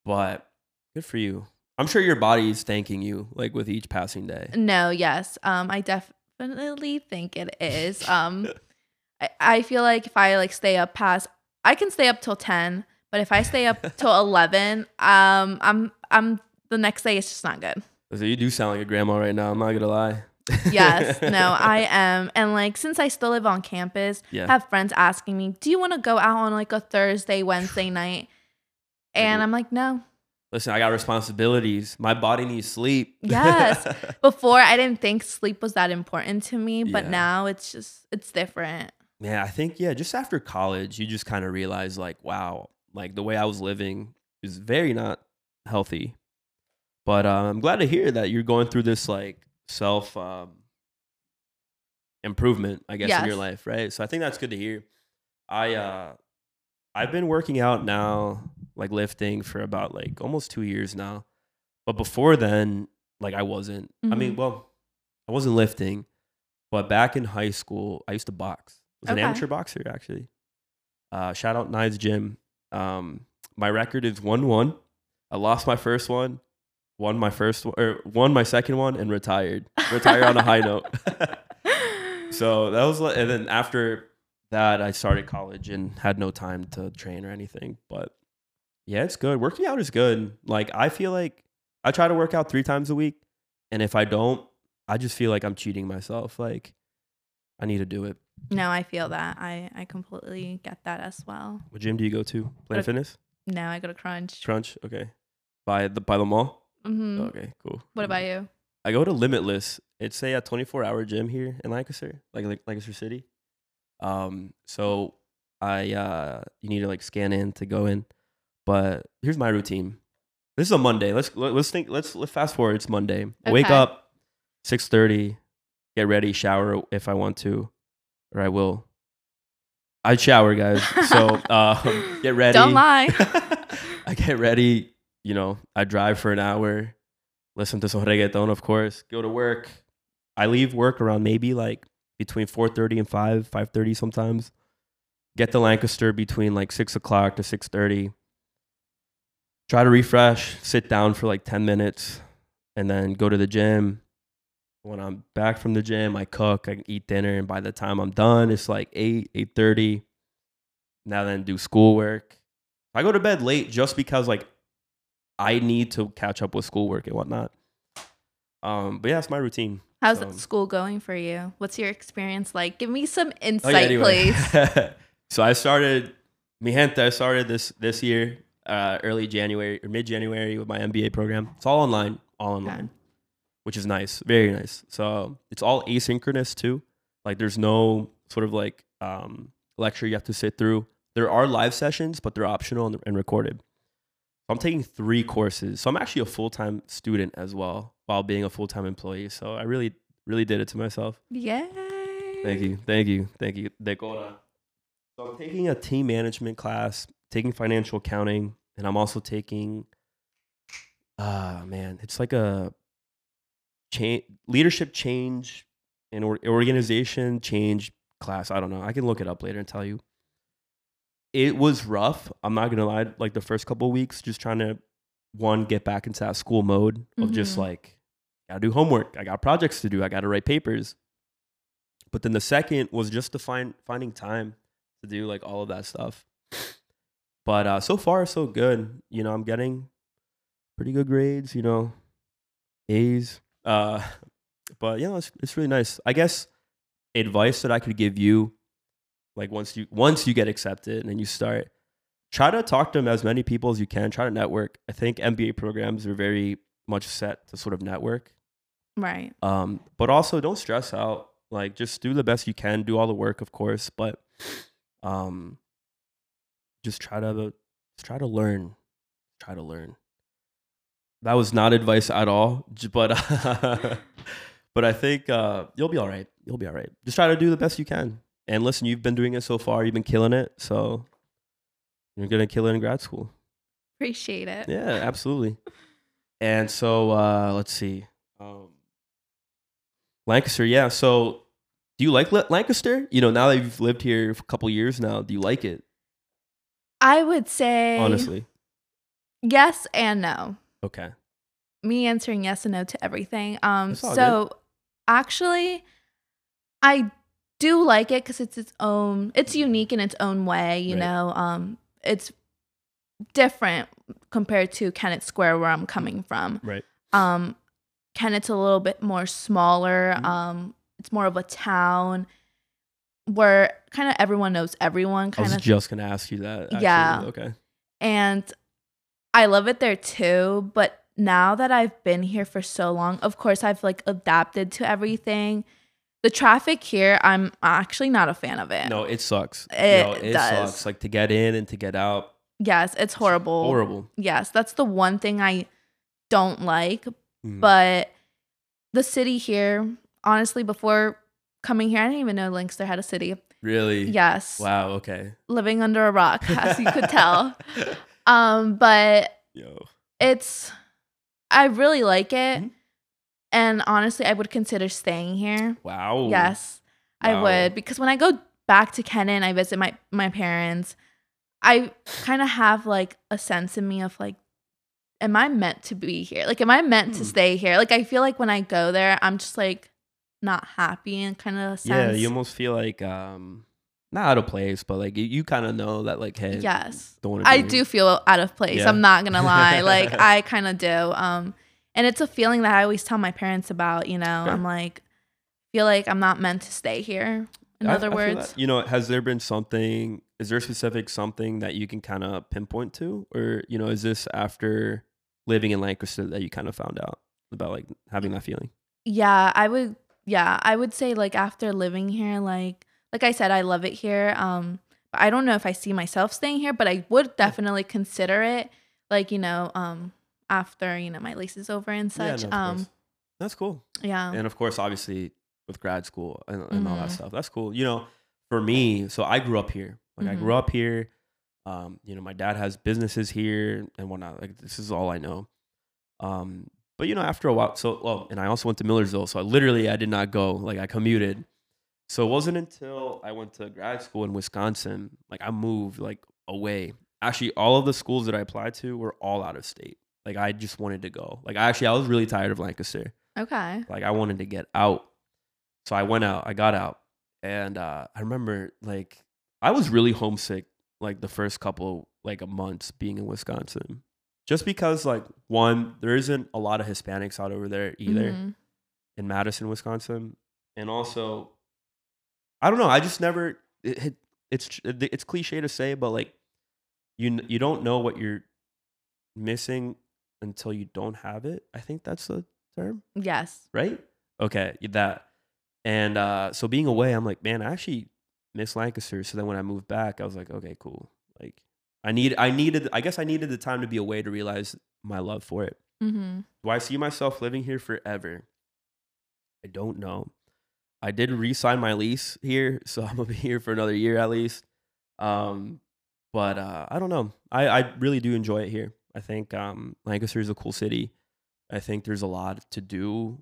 but good for you. I'm sure your body is thanking you, like with each passing day. No, yes. Um, I definitely think it is. Um, (laughs) I, I feel like if I like stay up past, I can stay up till ten, but if I stay up (laughs) till eleven, um, I'm I'm the next day it's just not good. So you do sound like a grandma right now. I'm not gonna lie. Yes, no, (laughs) I am, and like since I still live on campus, Yeah. have friends asking me, "Do you want to go out on like a Thursday, Wednesday night?" And I'm like, no. Listen, I got responsibilities. My body needs sleep. Yes. (laughs) Before I didn't think sleep was that important to me, but Yeah. now it's just it's different. Yeah, I think yeah, just after college, you just kind of realize like, wow, like the way I was living is very not healthy. But uh, I'm glad to hear that you're going through this like self um, improvement, I guess, in your life, right? So I think that's good to hear. I uh, I've been working out now, like lifting for about like almost two years now. But before then, like I wasn't. I mean, Mhm. well, I wasn't lifting, but back in high school, I used to box. I was Okay. an amateur boxer actually. Uh, shout out Knives Gym. Um, my record is one one. I lost my first one, won my first one, or won my second one, and retired. Retired on a high note. (laughs) so that was, like, and then after that, I started college and had no time to train or anything. But yeah, it's good. Working out is good. Like I feel like I try to work out three times a week, and if I don't, I just feel like I'm cheating myself. Like I need to do it. no, I feel that. I I completely get that as well. What gym do you go to? Planet Fitness, No, I go to crunch. Crunch. Okay, by the by the mall. hmm Okay, cool. What about you? I go to Limitless. It's a, 24 hour gym here in Lancaster, like, like Lancaster City. Um, so I uh, you need to like scan in to go in. But here's my routine. This is a Monday. Let's let- let's think. Let's let's fast forward. It's Monday. I Wake up, 6:30. Get ready. Shower if I want to, or I will. I shower, guys. So (laughs) um, get ready. Don't lie. (laughs) I get ready. You know, I drive for an hour, listen to some reggaeton, of course. Go to work. I leave work around maybe like between four thirty and five, five thirty sometimes. Get to Lancaster between like six o'clock to six thirty. Try to refresh, sit down for like ten minutes, and then go to the gym. When I'm back from the gym, I cook, I eat dinner, and by the time I'm done, it's like eight, eight thirty. Now then, do schoolwork. I go to bed late just because like I need to catch up with schoolwork and whatnot. Um, but yeah, it's my routine. How's So- school going for you? What's your experience like? Give me some Oh, yeah, insight, anyway. please. (laughs) so I started mi gente. I started this this year, uh, early January or mid January with my MBA program. It's all online, all online, which is nice, very nice. So it's all asynchronous too. Like there's no sort of like um, lecture you have to sit through. There are live sessions, but they're optional and, and recorded. I'm taking three courses, so I'm actually a full time student as well, while being a full time employee. So I really, really did it to myself. Yay. Thank you, thank you, thank you. Decora. So I'm taking a team management class, taking financial accounting, and I'm also taking. Ah man, it's like a change, leadership change, and or, organization change class. I don't know. I can look it up later and tell you. It was rough. I'm not gonna lie. Like the first couple of weeks, just trying to one get back into that school mode of just Mhm. like gotta do homework. I got projects to do. I gotta write papers. But then the second was just to find finding time to do like all of that stuff. But uh, so far so good. You know, I'm getting pretty good grades. You know, A's. Uh, but yeah, it's it's really nice. I guess advice that I could give you, like once you once you get accepted and then you start, try to talk to as many people as you can. Try to network. I think MBA programs are very much set to sort of network. Right. Um, but also don't stress out. Like just do the best you can, do all the work, of course, but um just try to just try to learn. Try to learn. that was not advice at all. But (laughs) but I think uh, you'll be all right. You'll be all right. Just try to do the best you can. And listen, you've been doing it so far. You've been killing it. So you're gonna kill it in grad school. Appreciate it. Yeah, absolutely. and so uh, let's see. Um, Lancaster, yeah. So do you like Lancaster? You know, now that you've lived here a couple years now, do you like it? I would say Honestly, yes and no. okay. Me answering yes and no to everything. Um, so actually, I do like it because it's its own. It's unique in its own way. You Right. know, um, it's different compared to Kennett Square where I'm coming from. Right. Um, Kennett's a little bit more smaller. Mhm. Um, it's more of a town where kind of everyone knows everyone. I was just gonna ask you that. Actually. Yeah. Okay. and I love it there too. But now that I've been here for so long, of course I've like adapted to everything. The traffic here, I'm actually not a fan of it. No, it sucks. It no, it does. sucks. Like to get in and to get out. Yes, it's horrible. Horrible. Yes, that's the one thing I don't like. Mhm. But the city here, honestly, before coming here, I didn't even know Lancaster had a city. really. Yes. Wow. Okay. Living under a rock, as you could tell. (laughs) Um, but Yo. it's I really like it. Mhm. And honestly, I would consider staying here. Wow. Yes, I would because when I go back to Kennett, I visit my my parents. I kind of have like a sense in me of like, am I meant to be here? Like, am I meant to Hmm. stay here? Like, I feel like when I go there, I'm just like not happy and kind of Yeah, you almost feel like um not out of place, but like you, you kind of know that like hey, yes. don't I do feel out of place. Yeah. I'm not gonna lie. (laughs) Like I kind of do. Um, and it's a feeling that I always tell my parents about. You know, Sure. I'm like, feel like I'm not meant to stay here. In I- other I words, you know, has there been something? Is there a specific something that you can kind of pinpoint to, or you know, is this after living in Lancaster that you kind of found out about like having that feeling? yeah, I would. Yeah, I would say like after living here, like like I said, I love it here. Um, but I don't know if I see myself staying here, but I would definitely consider it. Like you know, um, after you know my lease is over and Yeah, such. no, um, course. That's cool. yeah. and of course obviously with grad school and, and all that Mhm. stuff that's cool you know for me so i grew up here like i Mhm. grew up here um you know my dad has businesses here and whatnot like this is all i know um but you know after a while so well and i also went to millersville so I literally i did not go like i commuted so it wasn't until i went to grad school in wisconsin like i moved like away actually all of the schools that i applied to were all out of state like i just wanted to go like actually i was really tired of lancaster Okay. like I wanted to get out. So I went out, I got out. And uh, I remember like I was really homesick like the first couple like a months being in Wisconsin. Just because like one, there isn't a lot of Hispanics out over there either Mhm. in Madison, Wisconsin. And also I don't know, I just never it, it, it's it's cliche to say but like you you don't know what you're missing until you don't have it. I think that's the term Yes. right? Okay, that. And uh, so being away, I'm like, man, I actually miss Lancaster. So then when I moved back, I was like, okay, cool. Like, I need, I needed, I guess I needed the time to be away to realize my love for it. Mm-hmm. Do I see myself living here forever? I don't know. I did re-sign my lease here, (laughs) so I'm gonna be here for another year at least. Um, but uh, I don't know. I, I really do enjoy it here. I think um, Lancaster is a cool city. I think there's a lot to do.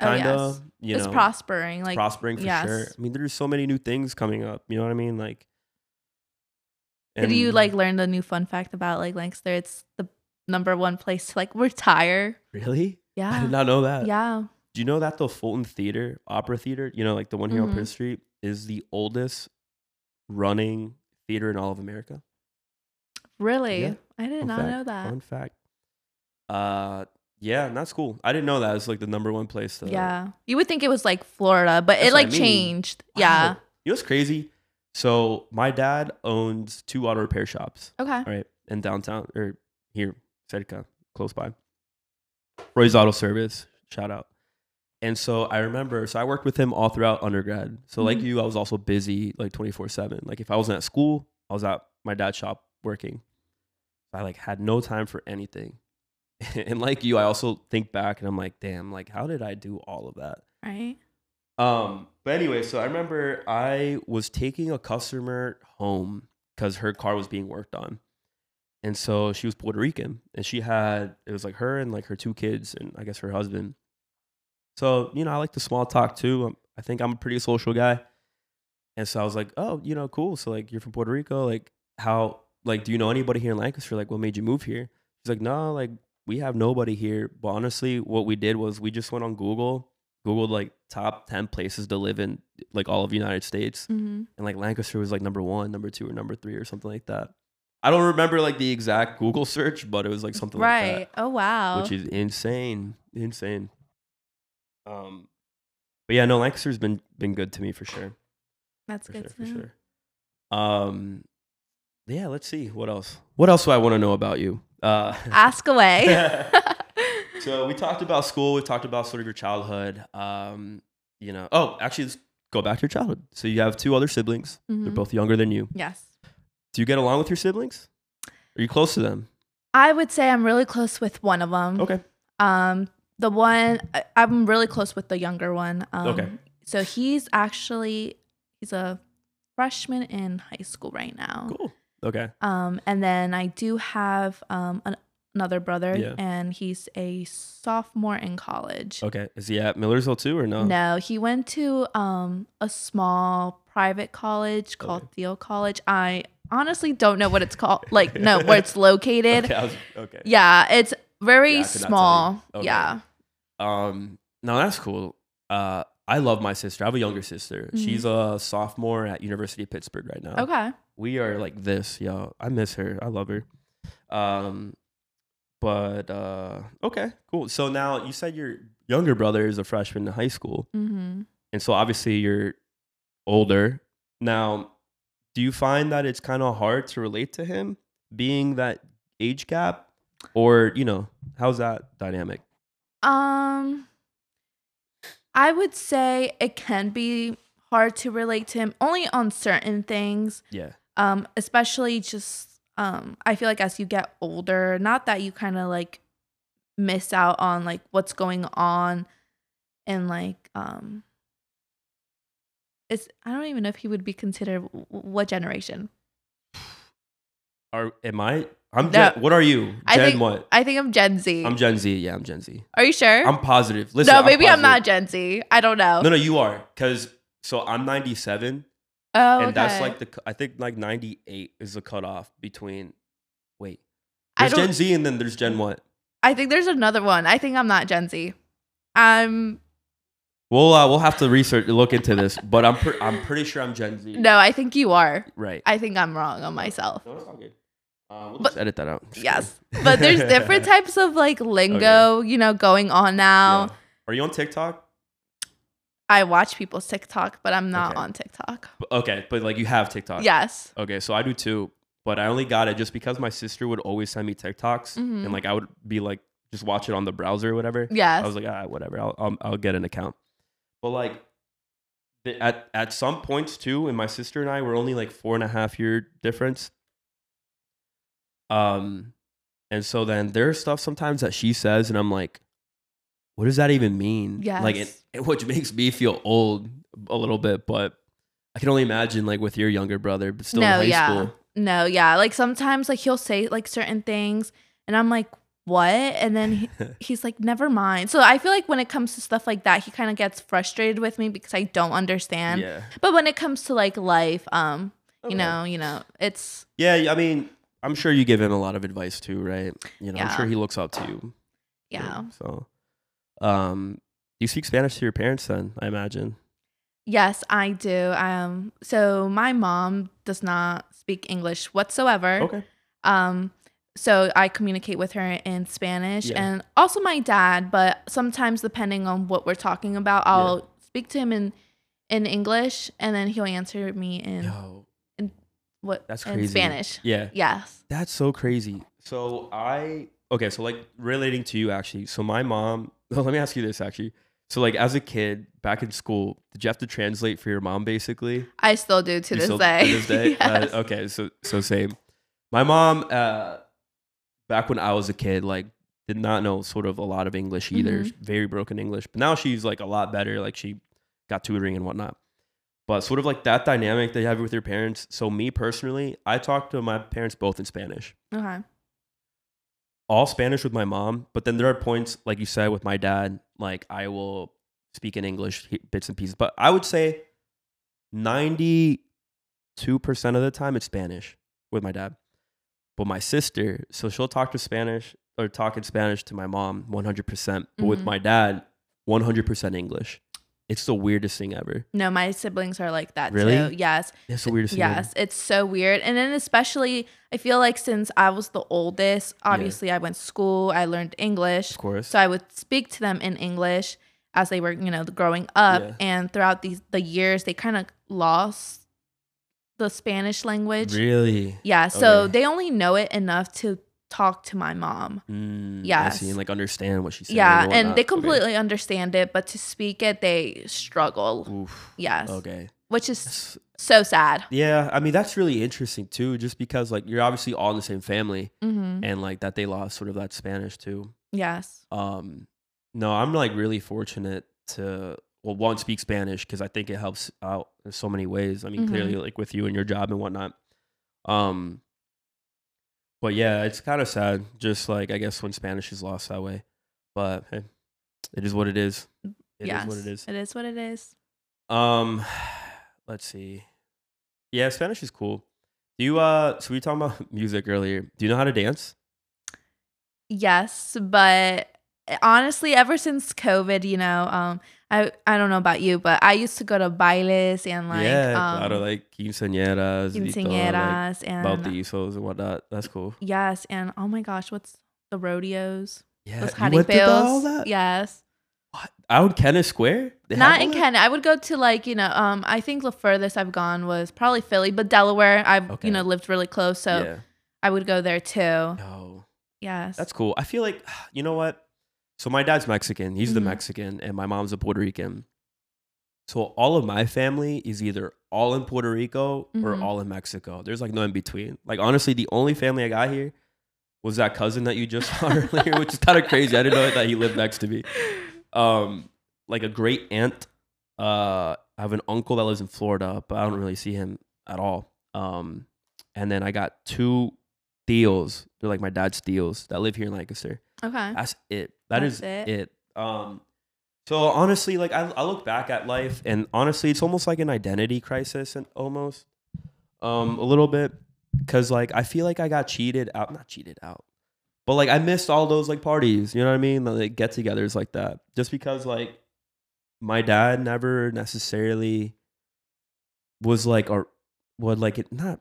Oh, Kind yes. of, you it's know, prospering. Like prospering for sure. I mean, there's so many new things coming up. You know what I mean? Like, Did you like learn the new fun fact about like Lancaster? It's the number one place to like retire. really? Yeah. I did not know that. Yeah. Do you know that the Fulton Theater, Opera Theater, you know, like the one here on Mhm. Prince Street, is the oldest running theater in all of America? Really? Yeah. I did Fun not fact, know that. Fun fact. Uh, yeah, and that's cool. I didn't know that. It's like the number one place. To, yeah. You would think it was like Florida, but it what I like mean. changed. Wow. Yeah. You know what's crazy? So my dad owns two auto repair shops. Okay. right in downtown or here cerca close by roy's auto service shout out and so i remember so i worked with him all throughout undergrad so like Mhm. you i was also busy like 24 7 like if i wasn't at school i was at my dad's shop working i like had no time for anything (laughs) and like you, I also think back and I'm like, damn, like how did I do all of that? Right. Um, but anyway, so I remember I was taking a customer home because her car was being worked on. And so she was Puerto Rican and she had it was like her and like her two kids and I guess her husband. So, you know, I like to small talk too. Um, I think I'm a pretty social guy. And so I was like, "Oh, you know, cool. So like you're from Puerto Rico, like how like do you know anybody here in Lancaster? Like what made you move here?" She's like, "No, like we have nobody here." But honestly, what we did was we just went on Google Googled like top 10 places to live in like all of the United States. Mm-hmm. And like Lancaster was like number one, number two, or number three, or something like that. I don't remember like the exact Google search, but it was like something Right. like that. Right. Oh wow. which is insane. Insane. Um, but yeah, no, Lancaster's been been good to me for sure. That's For good sure, for sure. Um, yeah, let's see what else. What else do I want to know about you? Uh, Ask away. (laughs) (laughs) so we talked about school. We talked about sort of your childhood. Um, you know, oh, actually, let's go back to your childhood. So you have two other siblings. They're Mhm. both younger than you. Yes. Do you get along with your siblings? Are you close to them? I would say I'm really close with one of them. Okay. Um, the one I- I'm really close with the younger one. Um, Okay. So he's actually he's a freshman in high school right now. Cool. Okay. Um, and then I do have um an, another brother, Yeah. and he's a sophomore in college. Okay. Is he at Millersville too, or no? No, he went to um a small private college called Okay. Theo College. I honestly don't know what it's called. Like, no, (laughs) where it's located. Okay. Was, okay. Yeah, it's very Yeah, I could not tell small. Okay. Yeah. Um. No, that's cool. Uh, I love my sister. I have a younger sister. Mhm. She's a sophomore at University of Pittsburgh right now. Okay. we are like this, yo. I miss her. I love her. Um, but uh, okay, cool. So now you said your younger brother is a freshman in high school, Mm-hmm. and so obviously you're older now. Do you find that it's kind of hard to relate to him, being that age gap, or you know, how's that dynamic? Um, I would say it can be hard to relate to him only on certain things. Yeah, Um, especially just um, I feel like as you get older, not that you kind of like miss out on like what's going on and like um it's I don't even know if he would be considered w- what generation. are am I? I'm No. What are you? Gen I think what? I think I'm Gen Z. I'm Gen Z. Yeah, I'm Gen Z. Are you sure? I'm positive. Listen, no, maybe I'm, positive. not Gen Z. I don't know. No, no, you are. Because so I'm 97, oh, and that's like the I think like 98 is the cutoff between. Wait, there's Gen Z and then there's Gen what? I think there's another one. I think I'm not Gen Z. I'm We'll uh, we'll have to research look into this, but I'm pre- I'm pretty sure I'm Gen Z. no, I think you are. right. I think I'm wrong on myself. no, it's all good. Uh, we'll But- just edit that out. Yes. But there's different (laughs) types of like lingo, you know, going on now. Yeah. Are you on TikTok? I watch people's TikTok, but I'm not Okay. on TikTok. B- Okay, but like you have TikTok. Yes. Okay, so I do too, but I only got it just because my sister would always send me TikToks, Mhm. and like I would be like just watch it on the browser or whatever. Yes. I was like, ah, whatever. I'll, I'll I'll get an account. But like, the, at at some points too, and my sister and I were only like four and a half year difference. Um, and so then there's stuff sometimes that she says, and I'm like, what does that even mean? Yeah. Like, it, it- which makes me feel old a little bit, but I can only imagine like with your younger brother, but still in high yeah. school. No, yeah. Like sometimes like he'll say like certain things and I'm like, what? And then he, (laughs) he's like, never mind. So I feel like when it comes to stuff like that, he kind of gets frustrated with me because I don't understand. yeah. But when it comes to like life, um, Okay. you know, you know, it's Yeah, I mean, I'm sure you give him a lot of advice too, right? You know, I'm sure he looks up to you. yeah. So, um, you speak Spanish to your parents then, I imagine. Yes, I do. Um, so my mom does not speak English whatsoever. Okay. Um, so I communicate with her in Spanish Yeah. and also my dad, but sometimes depending on what we're talking about, I'll speak to him in in English and then he'll answer me in Yo, what that's in crazy. Spanish. Yeah, Yes. that's so crazy. So I okay, so like relating to you actually. So my mom. (laughs) Let me ask you this actually. So like as a kid back in school, did you have to translate for your mom basically? I still do to this still- day. To this day. (laughs) Yes. Uh, okay, so so same. My mom, uh, back when I was a kid, like did not know sort of a lot of English either, Mhm. very broken English. But now she's like a lot better. Like she got tutoring and whatnot. But sort of like that dynamic that you have with your parents. So me personally, I talk to my parents both in Spanish. Okay. All Spanish with my mom, but then there are points, like you said, with my dad, like I will speak in English bits and pieces. But I would say 92% of the time it's Spanish with my dad. But my sister, so she'll talk to Spanish or talk in Spanish to my mom 100%. But with Mm-hmm. Mhm. my dad, 100% English. It's the weirdest thing ever. No, my siblings are like that Really? too. Yes. It's the weirdest ever. Yes, it's so weird. And then especially I feel like since I was the oldest, obviously I went to school, I learned English. Of course. So I would speak to them in English as they were, you know, growing up. Yeah. And throughout these the years, they kind of lost the Spanish language. really? Yeah. Oh, so Okay. they only know it enough to talk to my mom. Mm, Yes. and like understand what she's saying. yeah. And whatnot. they Okay. completely understand it, but to speak it, they struggle. Oof. Yes. Okay. Which is so sad. Yeah, I mean that's really interesting too, just because like you're obviously all in the same family, hmm and like that they lost sort of that Spanish too. Yes. Um, no, I'm like really fortunate to well one speak Spanish because I think it helps out in so many ways. I mean, Mhm. clearly like with you and your job and whatnot. Um, but yeah, it's kind of sad, just like I guess when Spanish is lost that way. But hey, it is what it is. It is yes. what it is. It is what it is. Um, (sighs) let's see. Yeah, Spanish is cool. Do you uh? So we were talking about (laughs) music earlier. Do you know how to dance? Yes, but honestly, ever since COVID, you know, um, I I don't know about you, but I used to go to bailes and like yeah, um, claro, like quinceañeras, todo, like quinceañeras and bautizos and whatnot. That's cool. yes, and oh my gosh, what's the rodeos? Yeah, Those you went to all that? Yes, What? Out Kennett Square? They not in that? I would go to like you know, um, I think the furthest I've gone was probably Philly, but Delaware. I've Okay. you know lived really close, so yeah. I would go there too. No, Yes, that's cool. I feel like (sighs) you know what. So my dad's Mexican. He's the Mhm. Mexican, and my mom's a Puerto Rican. So all of my family is either all in Puerto Rico or Mhm. all in Mexico. There's like no in between. Like honestly, the only family I got here was that cousin that you just saw (laughs) earlier, which is kind of crazy. I didn't know that he lived next to me. Um, like a great aunt. Uh, I have an uncle that lives in Florida, but I don't really see him at all. Um, and then I got two deals. They're like my dad's deals that live here in Lancaster. okay. That's it. That is That's it. Um, so honestly, like I, I look back at life, and honestly, it's almost like an identity crisis, and almost, um, a little bit, because like I feel like I got cheated out, not cheated out, but like I missed all those like parties. You know what I mean? Like get-togethers like that, just because like my dad never necessarily was like or would like it not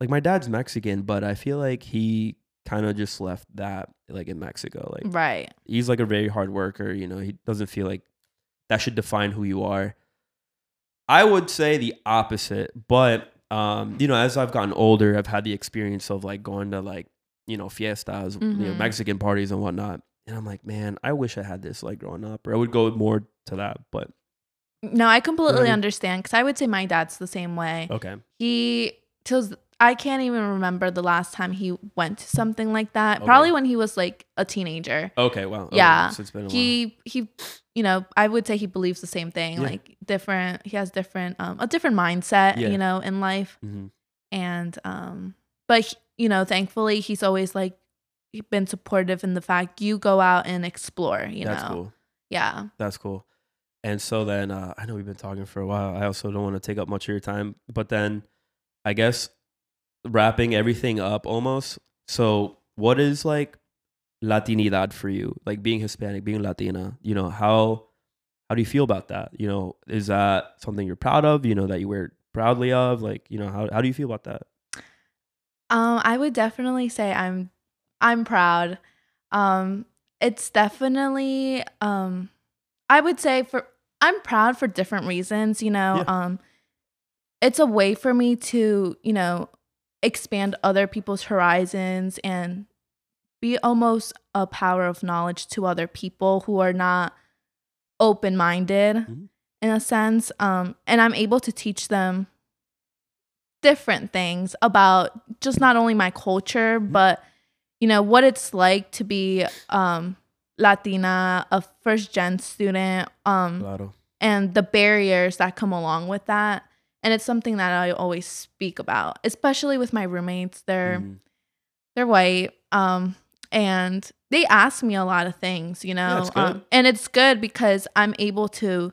like my dad's Mexican, but I feel like he kind of just left that like in Mexico. Like Right. he's like a very hard worker, you know, he doesn't feel like that should define who you are. I would say the opposite, but um, you know, as I've gotten older, I've had the experience of like going to like, you know, fiestas, you know, Mhm. Mexican parties and whatnot. And I'm like, man, I wish I had this like growing up, or I would go more to that. But No, I completely mean? understand because I would say my dad's the same way. okay, He till I can't even remember the last time he went to something like that. Okay. Probably when he was like a teenager. okay, well, okay, Yeah. so it's been. He he you know, I would say he believes the same thing. Yeah. Like different he has different um a different mindset, Yeah. you know, in life. Mhm. And um but he- you know, thankfully he's always like been supportive in the fact you go out and explore, you That's know. cool. Yeah. That's cool. And so then uh, I know we've been talking for a while. I also don't want to take up much of your time, but then I guess wrapping everything up almost. So what is like Latinidad for you? Like being Hispanic, being Latina, you know, how how do you feel about that? You know, is that something you're proud of, you know, that you wear proudly of? Like, you know, how how do you feel about that? Um, I would definitely say I'm I'm proud. Um, it's definitely um I would say for I'm proud for different reasons, you know. Yeah. Um it's a way for me to, you know, expand other people's horizons and be almost a power of knowledge to other people who are not open-minded Mhm. in a sense. Um and I'm able to teach them different things about just not only my culture, Mm-hmm. but you know, what it's like to be um Latina, a first gen student, um Claro. and the barriers that come along with that. And it's something that I always speak about, especially with my roommates. They're Mhm. they're white um and they ask me a lot of things you know good. um, and it's good because i'm able to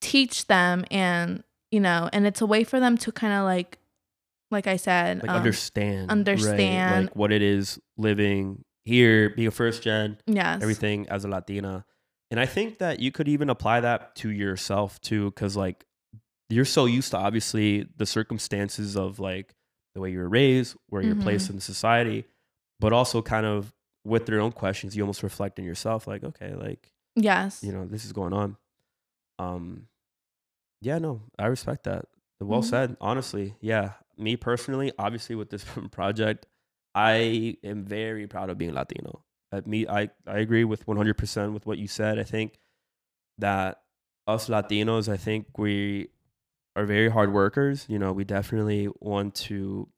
teach them and you know and it's a way for them to kind of like like i said Like um, understand. right? understand. Like what it is living here, being a first gen, yes everything as a Latina. And I think that you could even apply that to yourself too, because like you're so used to obviously the circumstances of like the way you were raised, where you're placed in society, but also kind of with their own questions, you almost reflect in yourself, like, okay, like, yes you know, this is going on. Um yeah, no, I respect that. Well Mhm. said, honestly. Yeah. Me personally, obviously with this (laughs) project, I am very proud of being Latino. At me, I, I agree with 100% with what you said. I think that us Latinos, I think we are very hard workers. You know, we definitely want to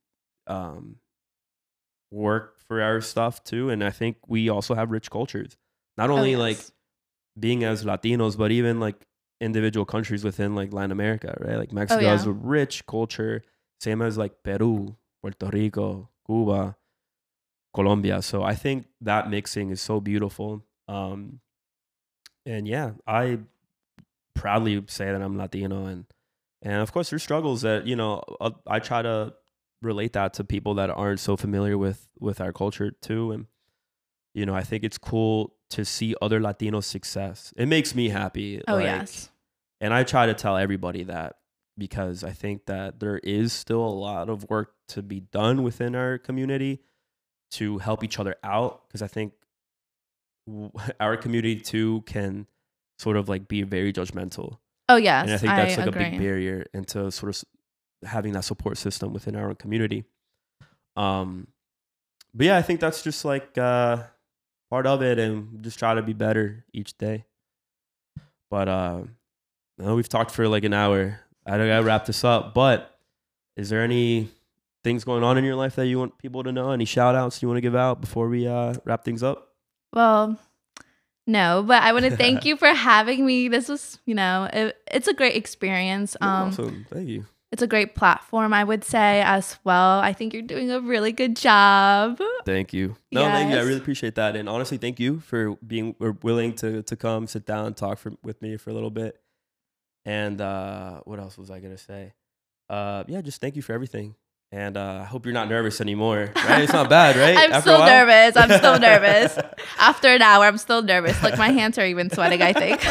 um, work for our stuff too. And I think we also have rich cultures. Not Oh, only yes. like being as Latinos, but even like individual countries within like Latin America, right? Like Mexico has yeah. a rich culture, same as like Peru, Puerto Rico, Cuba, Colombia. So I think that mixing is so beautiful. Um, and yeah, I proudly say that I'm Latino, and and of course there's struggles that you know uh, I try to relate that to people that aren't so familiar with with our culture too, and you know I think it's cool to see other Latino success. It makes me happy. oh like, yes and I try to tell everybody that because I think that there is still a lot of work to be done within our community to help each other out. Because I think w- (laughs) our community too can sort of like be very judgmental. Oh yes and I think that's like agree. a big barrier into sort of having that support system within our own community. Um, but yeah, I think that's just like uh, part of it, and just try to be better each day. But uh, no, we've talked for like an hour. I gotta wrap this up. But is there any things going on in your life that you want people to know? Any shout outs you want to give out before we uh, wrap things up? Well, no, but I want to (laughs) thank you for having me. This was, you know, it, it's a great experience. Um, awesome. Thank you. it's a great platform, I would say as well. I think you're doing a really good job. Thank you. No, thank you. I really appreciate that. And honestly, thank you for being or willing to to come sit down and talk for, with me for a little bit. And uh, what else was I gonna say? Uh, yeah, just thank you for everything. And uh, I hope you're not nervous anymore. Right? It's not bad, right? (laughs) I'm After still nervous. I'm still (laughs) nervous. After an hour, I'm still nervous. Like my hands are even sweating, I think.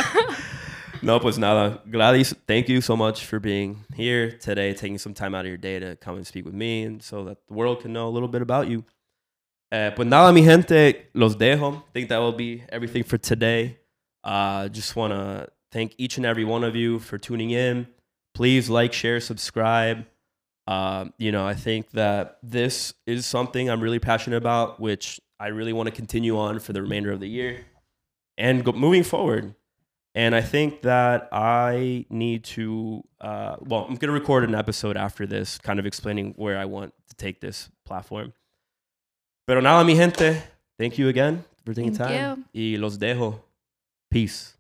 (laughs) no, pues nada. Gladys, thank you so much for being here today, taking some time out of your day to come and speak with me, and so that the world can know a little bit about you. Eh, pues nada, mi gente, los dejo. I think that will be everything for today. Uh, just want to thank each and every one of you for tuning in. Please like, share, subscribe. Um, you know, I think that this is something I'm really passionate about, which I really want to continue on for the remainder of the year and go, moving forward. And I think that I need to, uh, well, I'm going to record an episode after this, kind of explaining where I want to take this platform. Pero nada, mi gente, thank you again for taking Thank time. Y los dejo. Peace.